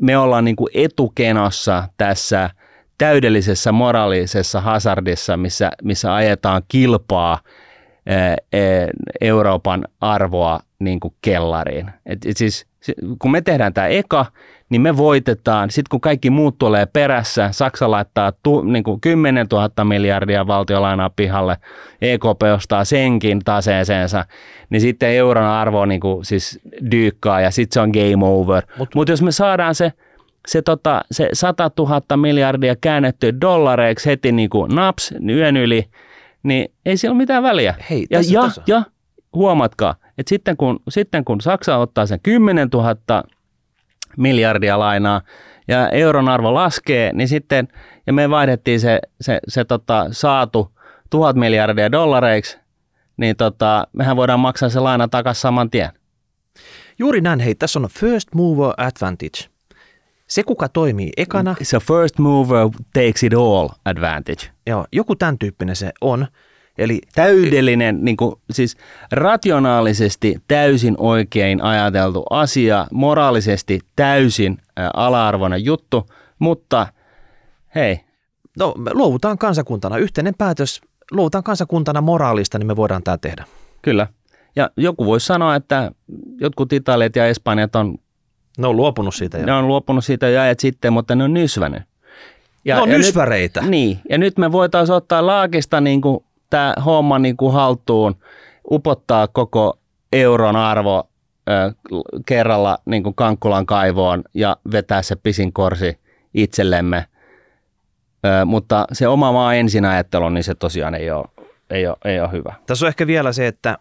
me ollaan niin kuin etukenossa tässä täydellisessä moraalisessa hazardissa, missä, missä ajetaan kilpaa Euroopan arvoa niin kuin kellariin. Et, et siis, si- kun me tehdään tämä eka, niin me voitetaan. Sitten kun kaikki muut tulee perässä, Saksa laittaa tu, niin kuin 10 000 miljardia valtiolainaa pihalle, EKP ostaa senkin taseeseensa, niin sitten euron arvo niin kuin, siis dyykkaa ja sitten se on game over. Mutta Mut- jos me saadaan se, se, tota, se 100 000 miljardia käännetty dollareiksi heti niin kuin naps yön yli, niin ei sillä ole mitään väliä. Hei, Ja, ja, ja huomatkaa, että sitten kun, sitten kun Saksa ottaa sen 10 000 miljardia lainaa ja euron arvo laskee, niin sitten, ja me vaihdettiin se, se, se tota, saatu tuhat miljardia dollareiksi, niin tota, mehän voidaan maksaa se laina takaisin saman tien. Juuri näin, hei, tässä on first mover advantage. Se, kuka toimii ekana, So first mover takes it all advantage. joo, joku tämän tyyppinen se on. Eli Täydellinen, niin kuin, siis rationaalisesti täysin oikein ajateltu asia, moraalisesti täysin ala-arvoinen juttu, mutta hei, no, me luovutaan kansakuntana, yhteinen päätös, luovutaan kansakuntana moraalista, niin me voidaan tämä tehdä. Kyllä. Ja joku voisi sanoa, että jotkut Italiat ja Espanjat on, Ne on luopunut siitä jo. ne on luopunut siitä jo ajat sitten, mutta ne on nysvänyt. Ja, no ja nysväreitä. Nyt, niin, ja nyt me voitaisiin ottaa laakista niin kuin tämä homma niin kuin haltuun, upottaa koko euron arvo ö, kerralla niin kuin Kankkulan kaivoon ja vetää se pisin korsi itsellemme. Ö, mutta se oma maa ensin ajattelu, niin se tosiaan ei ole, ei ole, ei ole hyvä. Tässä on ehkä vielä se, että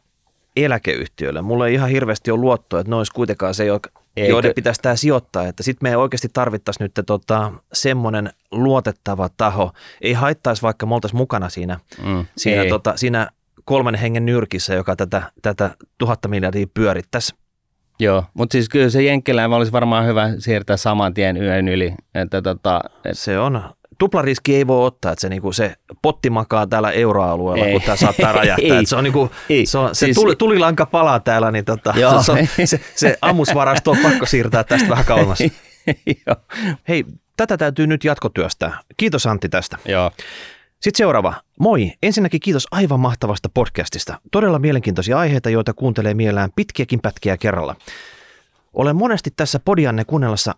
eläkeyhtiöille, mulla ei ihan hirveästi ole luottoa, että ne olisi kuitenkaan se, Eikö- joiden pitäisi tämä sijoittaa. Että sitten me oikeasti tarvittaisiin nyt tota, semmoinen luotettava taho. Ei haittaisi, vaikka me oltaisiin mukana siinä, Mm, siinä, ei. tota, siinä kolmen hengen nyrkissä, joka tätä, tätä tuhatta miljardia pyörittäisi. Joo, mutta siis kyllä se Jenkkilään olisi varmaan hyvä siirtää saman tien yön yli. Että tota, et... Se on, tuplariski ei voi ottaa, että se, niinku, se potti makaa täällä euroalueella, ei. kun tämä saattaa räjähtää. ei. se on, niinku, ei. se, on, se siis... tuli, tulilanka palaa täällä, niin tota, Joo. se, se, se, se ammusvarasto on pakko siirtää tästä vähän kauemmas. Hei, tätä täytyy nyt jatkotyöstää. Kiitos Antti tästä. Joo. Sitten seuraava. Moi. Ensinnäkin kiitos aivan mahtavasta podcastista. Todella mielenkiintoisia aiheita, joita kuuntelee mielään pitkiäkin pätkiä kerralla. Olen monesti tässä podianne kuunnellessa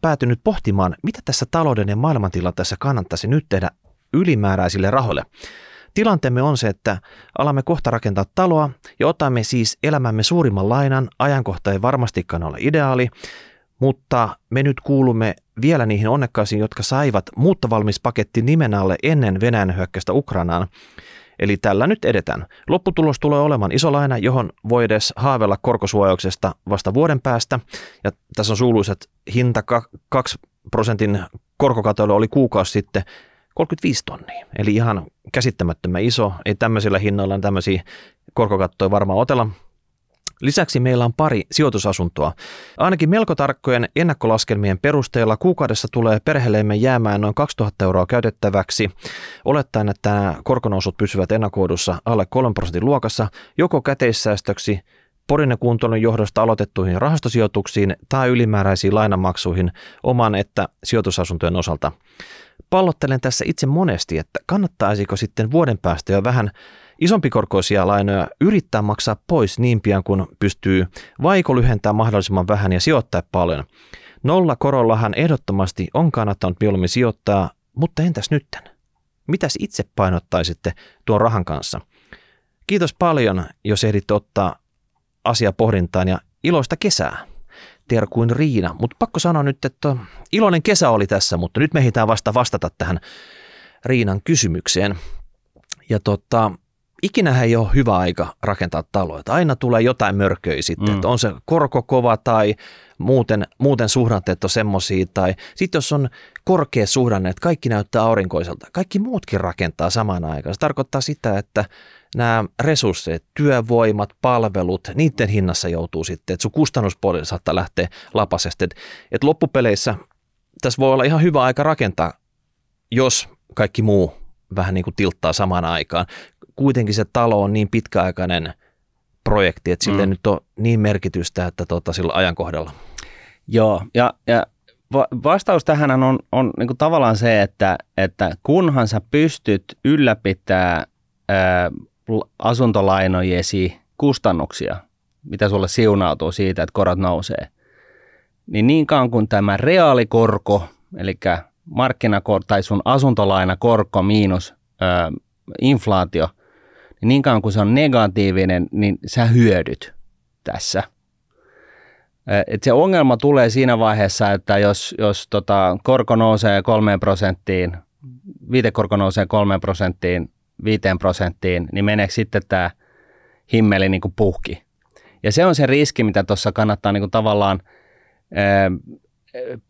päätynyt pohtimaan, mitä tässä talouden ja maailmantilanteessa kannattaisi nyt tehdä ylimääräisille rahoille. Tilanteemme on se, että alamme kohta rakentaa taloa ja otamme siis elämämme suurimman lainan. Ajankohta ei varmastikaan ole ideaali, mutta me nyt kuulumme vielä niihin onnekkaisiin, jotka saivat muuttovalmispaketti nimen alle ennen Venäjän hyökkäystä Ukrainaan. Eli tällä nyt edetään. Lopputulos tulee olemaan iso laina, johon voi edes haavella korkosuojauksesta vasta vuoden päästä. Ja tässä on suuluiset hinta 2 prosentin korkokatolle oli kuukausi sitten 35 tonnia. Eli ihan käsittämättömän iso. Ei tämmöisillä hinnoilla tämmöisiä korkokattoja varmaan otella. Lisäksi meillä on pari sijoitusasuntoa. Ainakin melko tarkkojen ennakkolaskelmien perusteella kuukaudessa tulee perheellemme jäämään noin 2000 euroa käytettäväksi, olettaen, että nämä korkonousut pysyvät ennakoidussa alle 3 prosentin luokassa, joko käteissäästöksi, porinnekuntoilun johdosta aloitettuihin rahastosijoituksiin tai ylimääräisiin lainamaksuihin oman että sijoitusasuntojen osalta. Pallottelen tässä itse monesti, että kannattaisiko sitten vuoden päästä jo vähän isompikorkoisia lainoja yrittää maksaa pois niin pian kuin pystyy, vaiko lyhentää mahdollisimman vähän ja sijoittaa paljon. Nolla korollahan ehdottomasti on kannattanut mieluummin sijoittaa, mutta entäs nytten? Mitäs itse painottaisitte tuon rahan kanssa? Kiitos paljon, jos ehdit ottaa asia pohdintaan ja iloista kesää. Terkuin Riina, mutta pakko sanoa nyt, että iloinen kesä oli tässä, mutta nyt mehitään vasta vastata tähän Riinan kysymykseen. Ja tota, ikinä ei ole hyvä aika rakentaa. Että aina tulee jotain mörköjä sitten, mm. että on se korko kova tai muuten, muuten suhdanteet on semmoisia. Tai sitten jos on korkea suhdanne, että kaikki näyttää aurinkoiselta, kaikki muutkin rakentaa samaan aikaan. Se tarkoittaa sitä, että nämä resurssit, työvoimat, palvelut, niiden hinnassa joutuu sitten, että sun kustannuspuoli saattaa lähteä lapasesti. Että, että loppupeleissä tässä voi olla ihan hyvä aika rakentaa, jos kaikki muu vähän niin kuin tilttaa samaan aikaan kuitenkin se talo on niin pitkäaikainen projekti, että sille mm. nyt on niin merkitystä, että tota, sillä ajankohdalla. Joo, ja, ja vastaus tähän on, on niin kuin tavallaan se, että, että kunhan sä pystyt ylläpitää ää, asuntolainojesi kustannuksia, mitä sulle siunautuu siitä, että korot nousee, niin niin kauan kuin tämä reaalikorko, eli markkinakorko tai sun asuntolainakorko miinus ää, inflaatio – niin kauan kuin se on negatiivinen, niin sä hyödyt tässä. Et se ongelma tulee siinä vaiheessa, että jos, jos tota korko nousee kolmeen prosenttiin, viitekorko nousee kolmeen prosenttiin, viiteen prosenttiin, niin meneekö sitten tämä himmeli niin kuin puhki. Ja se on se riski, mitä tuossa kannattaa niin kuin tavallaan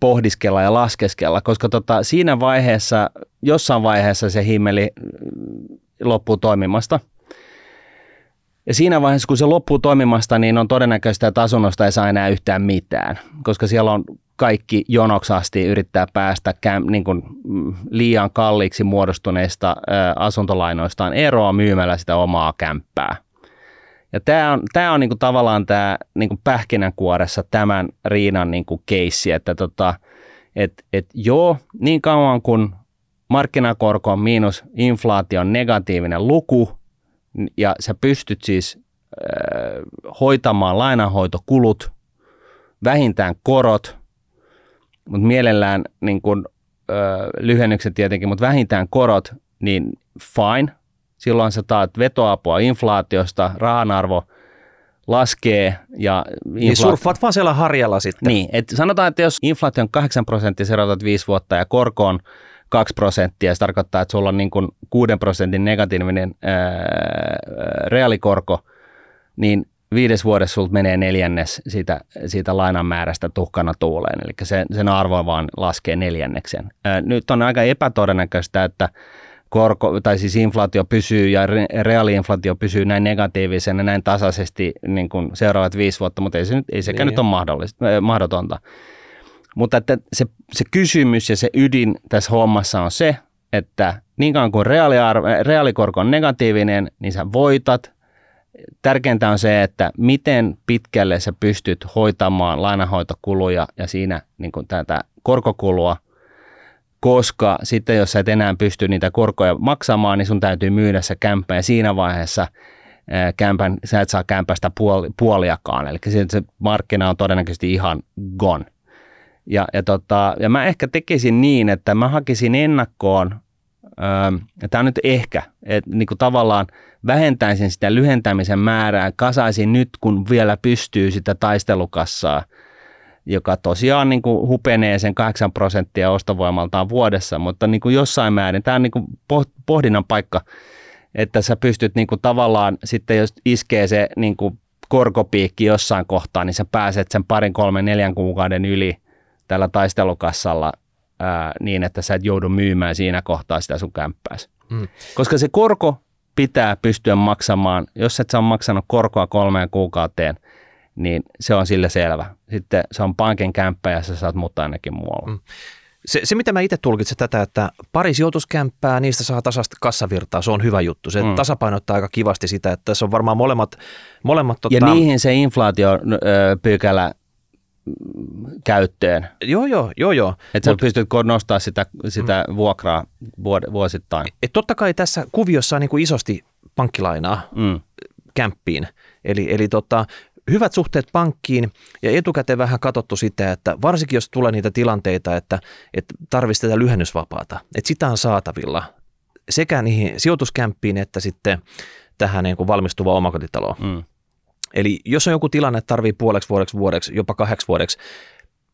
pohdiskella ja laskeskella, koska tota, siinä vaiheessa, jossain vaiheessa se himmeli loppuu toimimasta – ja siinä vaiheessa, kun se loppuu toimimasta, niin on todennäköistä, että asunnosta ei saa enää yhtään mitään, koska siellä on kaikki jonoksasti yrittää päästä käm, niin kuin mm, liian kalliiksi muodostuneista ä, asuntolainoistaan eroa myymällä sitä omaa kämppää. Ja tämä on, tämä on niin kuin tavallaan tämä niin kuin pähkinänkuoressa tämän Riinan niin kuin keissi, että tota, et, et joo, niin kauan kun markkinakorko on miinus inflaation negatiivinen luku, ja sä pystyt siis äh, hoitamaan lainanhoitokulut, vähintään korot, mutta mielellään niin kun, äh, lyhennykset tietenkin, mutta vähintään korot, niin fine. Silloin sä taat vetoapua inflaatiosta, rahan arvo laskee. Ja infla- niin surffaat vaan siellä harjalla sitten. Niin, et sanotaan, että jos inflaatio on 8 prosenttia, seuraavat viisi vuotta ja korko on 2 prosenttia. Se tarkoittaa, että sulla on niin kuin 6 prosentin negatiivinen ää, reaalikorko, niin viides vuodessa sulta menee neljännes siitä, siitä lainan määrästä tuhkana tuuleen, eli se, sen arvo vaan laskee neljänneksen. Ää, nyt on aika epätodennäköistä, että korko, tai siis inflaatio pysyy ja re, reaaliinflaatio pysyy näin negatiivisena näin tasaisesti niin kuin seuraavat viisi vuotta, mutta ei, se nyt, ei sekään niin. nyt ole mahdollista, mahdotonta. Mutta että se, se kysymys ja se ydin tässä hommassa on se, että niin kauan kuin reaalikorko on negatiivinen, niin sä voitat. Tärkeintä on se, että miten pitkälle sä pystyt hoitamaan lainanhoitokuluja ja siinä niin kuin tätä korkokulua, koska sitten jos sä et enää pysty niitä korkoja maksamaan, niin sun täytyy myydä se kämppä ja siinä vaiheessa kämpän, sä et saa kämpästä puoli, puoliakaan, eli se markkina on todennäköisesti ihan gone. Ja, ja, tota, ja mä ehkä tekisin niin, että mä hakisin ennakkoon, öö, ja tämä nyt ehkä, että niin kuin tavallaan vähentäisin sitä lyhentämisen määrää, kasaisin nyt, kun vielä pystyy sitä taistelukassaa, joka tosiaan niin kuin hupenee sen 8 prosenttia ostovoimaltaan vuodessa, mutta niin kuin jossain määrin, tämä on niin kuin pohdinnan paikka, että sä pystyt niin kuin tavallaan sitten, jos iskee se niin kuin korkopiikki jossain kohtaa, niin sä pääset sen parin, kolmen, neljän kuukauden yli – tällä taistelukassalla ää, niin, että sä et joudu myymään siinä kohtaa sitä sun kämppääsi. Mm. Koska se korko pitää pystyä maksamaan. Jos et sä ole maksanut korkoa kolmeen kuukauteen, niin se on sille selvä. Sitten se on pankin kämppä ja sä saat muuttaa ainakin muualla. Mm. Se, se, mitä mä itse tulkitsen tätä, että pari sijoituskämppää, niistä saa tasasta kassavirtaa, se on hyvä juttu. Se mm. tasapainottaa aika kivasti sitä, että tässä on varmaan molemmat... molemmat ja tota... niihin se inflaatiopykälä käyttöön. Joo, joo, joo, joo. Että sä pystyt nostaa sitä, sitä mm. vuokraa vuosittain. Et totta kai tässä kuviossa on niin kuin isosti pankkilainaa mm. kämppiin. Eli, eli tota, hyvät suhteet pankkiin ja etukäteen vähän katsottu sitä, että varsinkin jos tulee niitä tilanteita, että, että tarvitsee tätä lyhennysvapaata, että sitä on saatavilla sekä niihin sijoituskämppiin että sitten tähän niin kuin valmistuvaan omakotitaloon. Mm. Eli jos on joku tilanne, että tarvii puoleksi vuodeksi, vuodeksi, jopa kahdeksi vuodeksi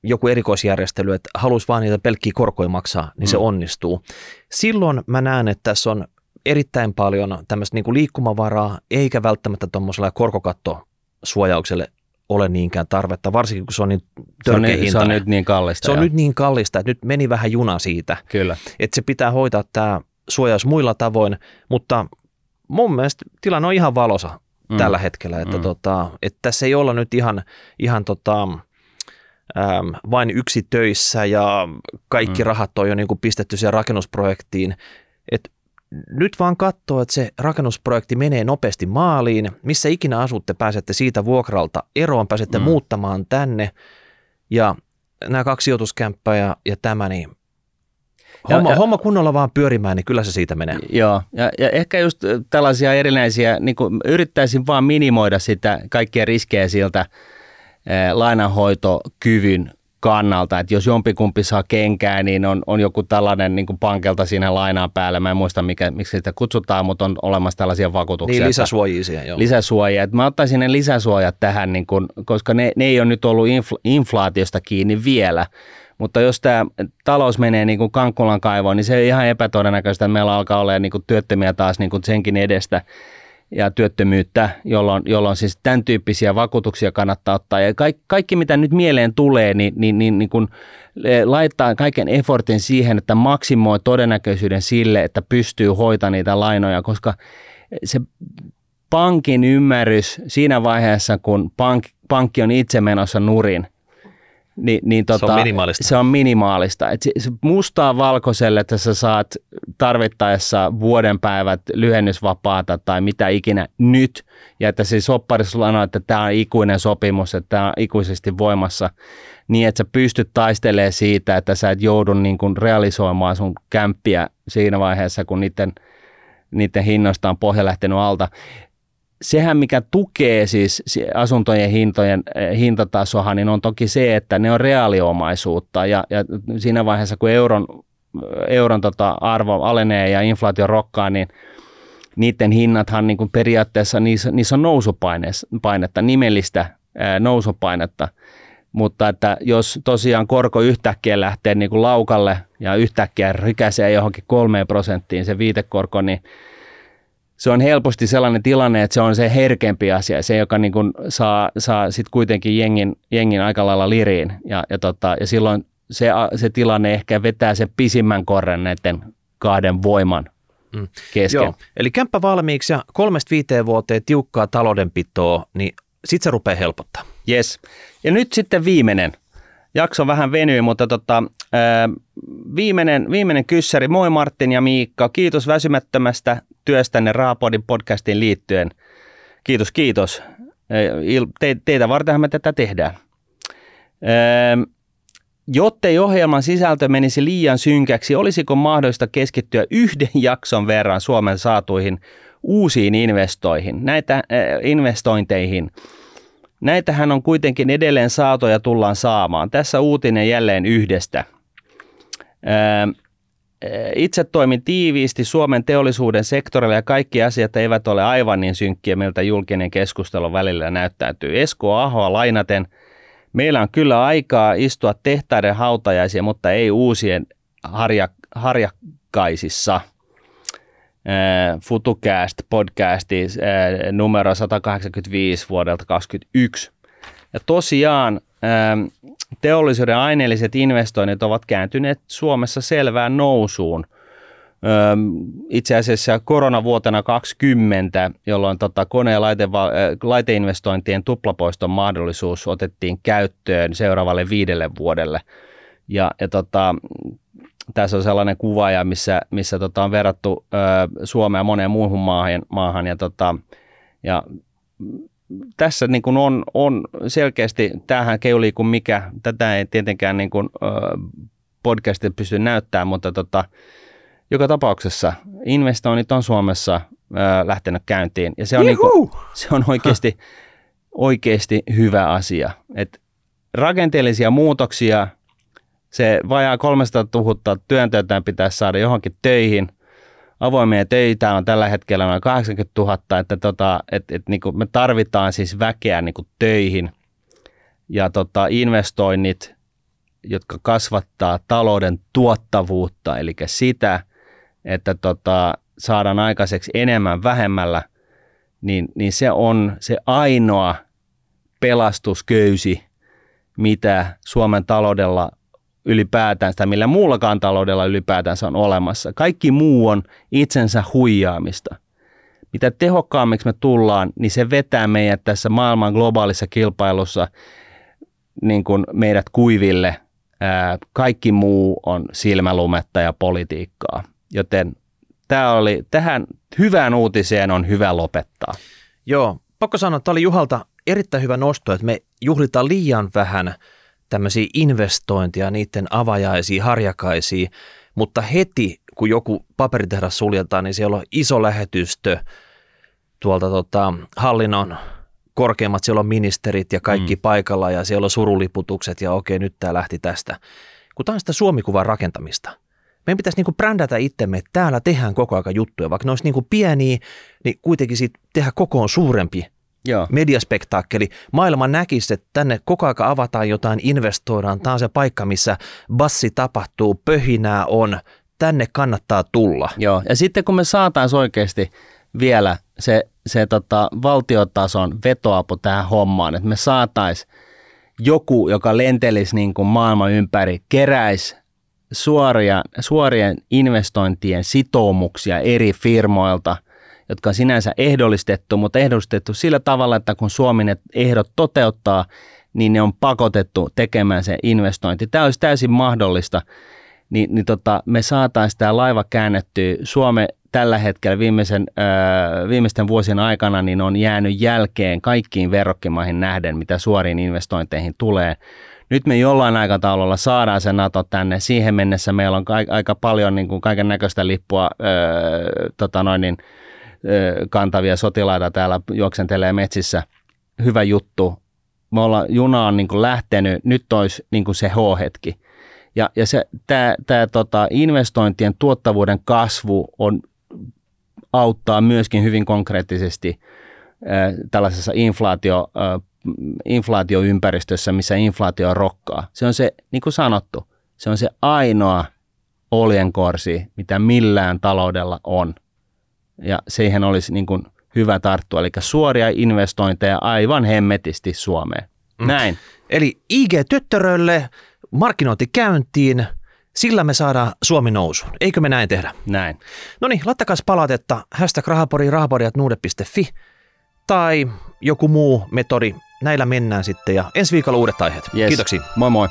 joku erikoisjärjestely, että haluaisi vaan niitä pelkkiä korkoja maksaa, niin mm. se onnistuu. Silloin mä näen, että tässä on erittäin paljon tämmöistä niin kuin liikkumavaraa, eikä välttämättä tuommoisella korkokattosuojaukselle ole niinkään tarvetta, varsinkin kun se on niin törkeä se on, se on nyt niin kallista. Se on nyt niin kallista, että nyt meni vähän juna siitä. Kyllä. Että se pitää hoitaa tämä suojaus muilla tavoin, mutta mun mielestä tilanne on ihan valosa mm. tällä hetkellä. Että, mm. tota, että tässä ei olla nyt ihan, ihan tota, äm, vain yksi töissä ja kaikki mm. rahat on jo niin kuin pistetty siihen rakennusprojektiin. Et nyt vaan katsoo, että se rakennusprojekti menee nopeasti maaliin. Missä ikinä asutte, pääsette siitä vuokralta eroon, pääsette mm. muuttamaan tänne. Ja nämä kaksi sijoituskämppää ja, ja tämä, niin Homma, ja, homma kunnolla vaan pyörimään, niin kyllä se siitä menee. Joo, ja, ja ehkä just tällaisia erinäisiä, niin kuin yrittäisin vaan minimoida sitä kaikkia riskejä siltä eh, lainanhoitokyvyn kannalta, että jos jompikumpi saa kenkää, niin on, on joku tällainen niin pankelta siinä lainaan päällä. Mä en muista, mikä, miksi sitä kutsutaan, mutta on olemassa tällaisia vakuutuksia. Niin, lisäsuojia siihen, joo. Lisäsuojia. Että mä ottaisin ne lisäsuojat tähän, niin kun, koska ne, ne ei ole nyt ollut infl, inflaatiosta kiinni vielä. Mutta jos tämä talous menee niin kuin Kankkulan kaivoon, niin se on ihan epätodennäköistä, että meillä alkaa olla niin työttömiä taas niin kuin senkin edestä ja työttömyyttä, jolloin, jolloin siis tämän tyyppisiä vakuutuksia kannattaa ottaa. Ja kaikki, kaikki mitä nyt mieleen tulee, niin, niin, niin, niin kun laittaa kaiken effortin siihen, että maksimoi todennäköisyyden sille, että pystyy hoitamaan niitä lainoja, koska se pankin ymmärrys siinä vaiheessa, kun pank, pankki on itse menossa nurin, niin, niin tota, se on minimaalista. Se on minimaalista. Et mustaa valkoiselle, että sä saat tarvittaessa vuoden päivät lyhennysvapaata tai mitä ikinä nyt, ja että se sopparissa sanoo, että tämä on ikuinen sopimus, että tämä on ikuisesti voimassa, niin että sä pystyt taistelemaan siitä, että sä et joudu niin kuin realisoimaan sun kämppiä siinä vaiheessa, kun niiden, niiden hinnoista on pohja lähtenyt alta sehän, mikä tukee siis asuntojen hintojen eh, hintatasoa, niin on toki se, että ne on reaaliomaisuutta. Ja, ja siinä vaiheessa, kun euron, euron tota arvo alenee ja inflaatio rokkaa, niin niiden hinnathan niin kuin periaatteessa niissä, niissä on nousupainetta, nimellistä ää, nousupainetta, mutta että jos tosiaan korko yhtäkkiä lähtee niin kuin laukalle ja yhtäkkiä rikäsee johonkin kolmeen prosenttiin se viitekorko, niin se on helposti sellainen tilanne, että se on se herkempi asia, se joka niin kuin saa, saa sit kuitenkin jengin, jengin aika lailla liriin ja, ja, tota, ja silloin se, se tilanne ehkä vetää se pisimmän korren näiden kahden voiman mm. kesken. Joo, eli kämppä valmiiksi ja kolmesta viiteen vuoteen tiukkaa taloudenpitoa, niin sitten se rupeaa helpottaa. Yes. Ja nyt sitten viimeinen. Jakso vähän venyi, mutta tota, viimeinen, viimeinen kyssäri. Moi Martin ja Miikka. Kiitos väsymättömästä työstänne Raapodin podcastiin liittyen. Kiitos, kiitos. Te, teitä vartenhan me tätä tehdään. Ää, Jottei ohjelman sisältö menisi liian synkäksi, olisiko mahdollista keskittyä yhden jakson verran Suomen saatuihin uusiin investoihin, näitä, äh, investointeihin? Näitähän on kuitenkin edelleen saatu ja tullaan saamaan. Tässä uutinen jälleen yhdestä. Äh, itse toimin tiiviisti Suomen teollisuuden sektorilla ja kaikki asiat eivät ole aivan niin synkkiä, miltä julkinen keskustelu välillä näyttäytyy. Esko Ahoa lainaten – Meillä on kyllä aikaa istua tehtaiden hautajaisia, mutta ei uusien harja, harjakkaisissa. FutuCast podcasti numero 185 vuodelta 2021. Ja tosiaan teollisuuden aineelliset investoinnit ovat kääntyneet Suomessa selvään nousuun – itse asiassa koronavuotena 2020, jolloin tota kone- ja laite, laiteinvestointien tuplapoiston mahdollisuus otettiin käyttöön seuraavalle viidelle vuodelle. Ja, ja tota, tässä on sellainen kuvaaja, missä, missä tota on verrattu ö, Suomea moneen muuhun maahan, maahan ja, tota, ja tässä niin kuin on, on selkeästi, tämähän keulii kuin mikä, tätä ei tietenkään niin kuin, ö, podcastit pysty näyttämään, mutta tota, joka tapauksessa investoinnit on Suomessa ää, lähtenyt käyntiin ja se on, niinku, se on oikeasti, oikeasti hyvä asia. Et rakenteellisia muutoksia, se vajaa 300 000 työntekijöitä pitäisi saada johonkin töihin. Avoimia töitä on tällä hetkellä noin 80 000, että tota, et, et niinku me tarvitaan siis väkeä niinku töihin. Ja tota, investoinnit, jotka kasvattaa talouden tuottavuutta, eli sitä – että tota, saadaan aikaiseksi enemmän vähemmällä, niin, niin se on se ainoa pelastusköysi, mitä Suomen taloudella ylipäätään, tai millä muullakaan taloudella ylipäätään on olemassa. Kaikki muu on itsensä huijaamista. Mitä tehokkaammiksi me tullaan, niin se vetää meidät tässä maailman globaalissa kilpailussa niin kuin meidät kuiville. Kaikki muu on silmälumetta ja politiikkaa. Joten tämä oli, tähän hyvään uutiseen on hyvä lopettaa. Joo, pakko sanoa, että tämä oli Juhalta erittäin hyvä nosto, että me juhlitaan liian vähän tämmöisiä investointeja, niiden avajaisia, harjakaisia, mutta heti kun joku paperitehdas suljetaan, niin siellä on iso lähetystö tuolta tota, hallinnon korkeimmat, siellä on ministerit ja kaikki mm. paikalla ja siellä on suruliputukset ja okei, nyt tämä lähti tästä. Kun tämä on sitä Suomikuvan rakentamista, meidän pitäisi niin kuin brändätä itsemme, että täällä tehdään koko aika juttuja, vaikka ne olisi niin kuin pieniä, niin kuitenkin siitä tehdä kokoon suurempi Joo. mediaspektaakkeli. Maailma näkisi, että tänne koko aika avataan jotain, investoidaan. Tämä on se paikka, missä bassi tapahtuu, pöhinää on. Tänne kannattaa tulla. Joo, ja sitten kun me saataisiin oikeasti vielä se, se tota, valtiotason vetoapu tähän hommaan, että me saataisiin joku, joka lentelisi niin kuin maailman ympäri, keräisi suoria, suorien investointien sitoumuksia eri firmoilta, jotka on sinänsä ehdollistettu, mutta ehdollistettu sillä tavalla, että kun Suomi ne ehdot toteuttaa, niin ne on pakotettu tekemään se investointi. Tämä olisi täysin mahdollista, niin, niin tota, me saataisiin tämä laiva käännettyä. Suome tällä hetkellä viimeisen, äh, viimeisten vuosien aikana niin on jäänyt jälkeen kaikkiin verrokkimaihin nähden, mitä suoriin investointeihin tulee nyt me jollain aikataululla saadaan se NATO tänne. Siihen mennessä meillä on aika paljon niin kaiken näköistä lippua öö, tota noin niin, öö, kantavia sotilaita täällä juoksentelee metsissä. Hyvä juttu. Me ollaan, juna on niin lähtenyt, nyt olisi niin se H-hetki. Ja, ja se, tämä, tämä tota, investointien tuottavuuden kasvu on, auttaa myöskin hyvin konkreettisesti tällaisessa inflaatio inflaatioympäristössä, missä inflaatio rokkaa. Se on se, niin kuin sanottu, se on se ainoa oljenkorsi, mitä millään taloudella on. Ja siihen olisi niin kuin hyvä tarttua, eli suoria investointeja aivan hemmetisti Suomeen. Mm. Näin. Eli IG Töttörölle markkinointi käyntiin, Sillä me saadaan Suomi nousuun. Eikö me näin tehdä? Näin. No niin, laittakas palautetta hashtag rahapori, rahapori.nuude.fi tai joku muu metodi. Näillä mennään sitten ja ensi viikolla uudet aiheet. Yes. Kiitoksia. Moi moi.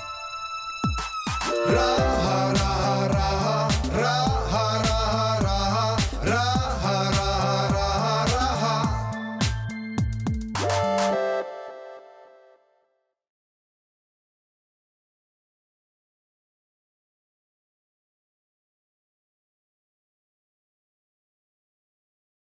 Raha.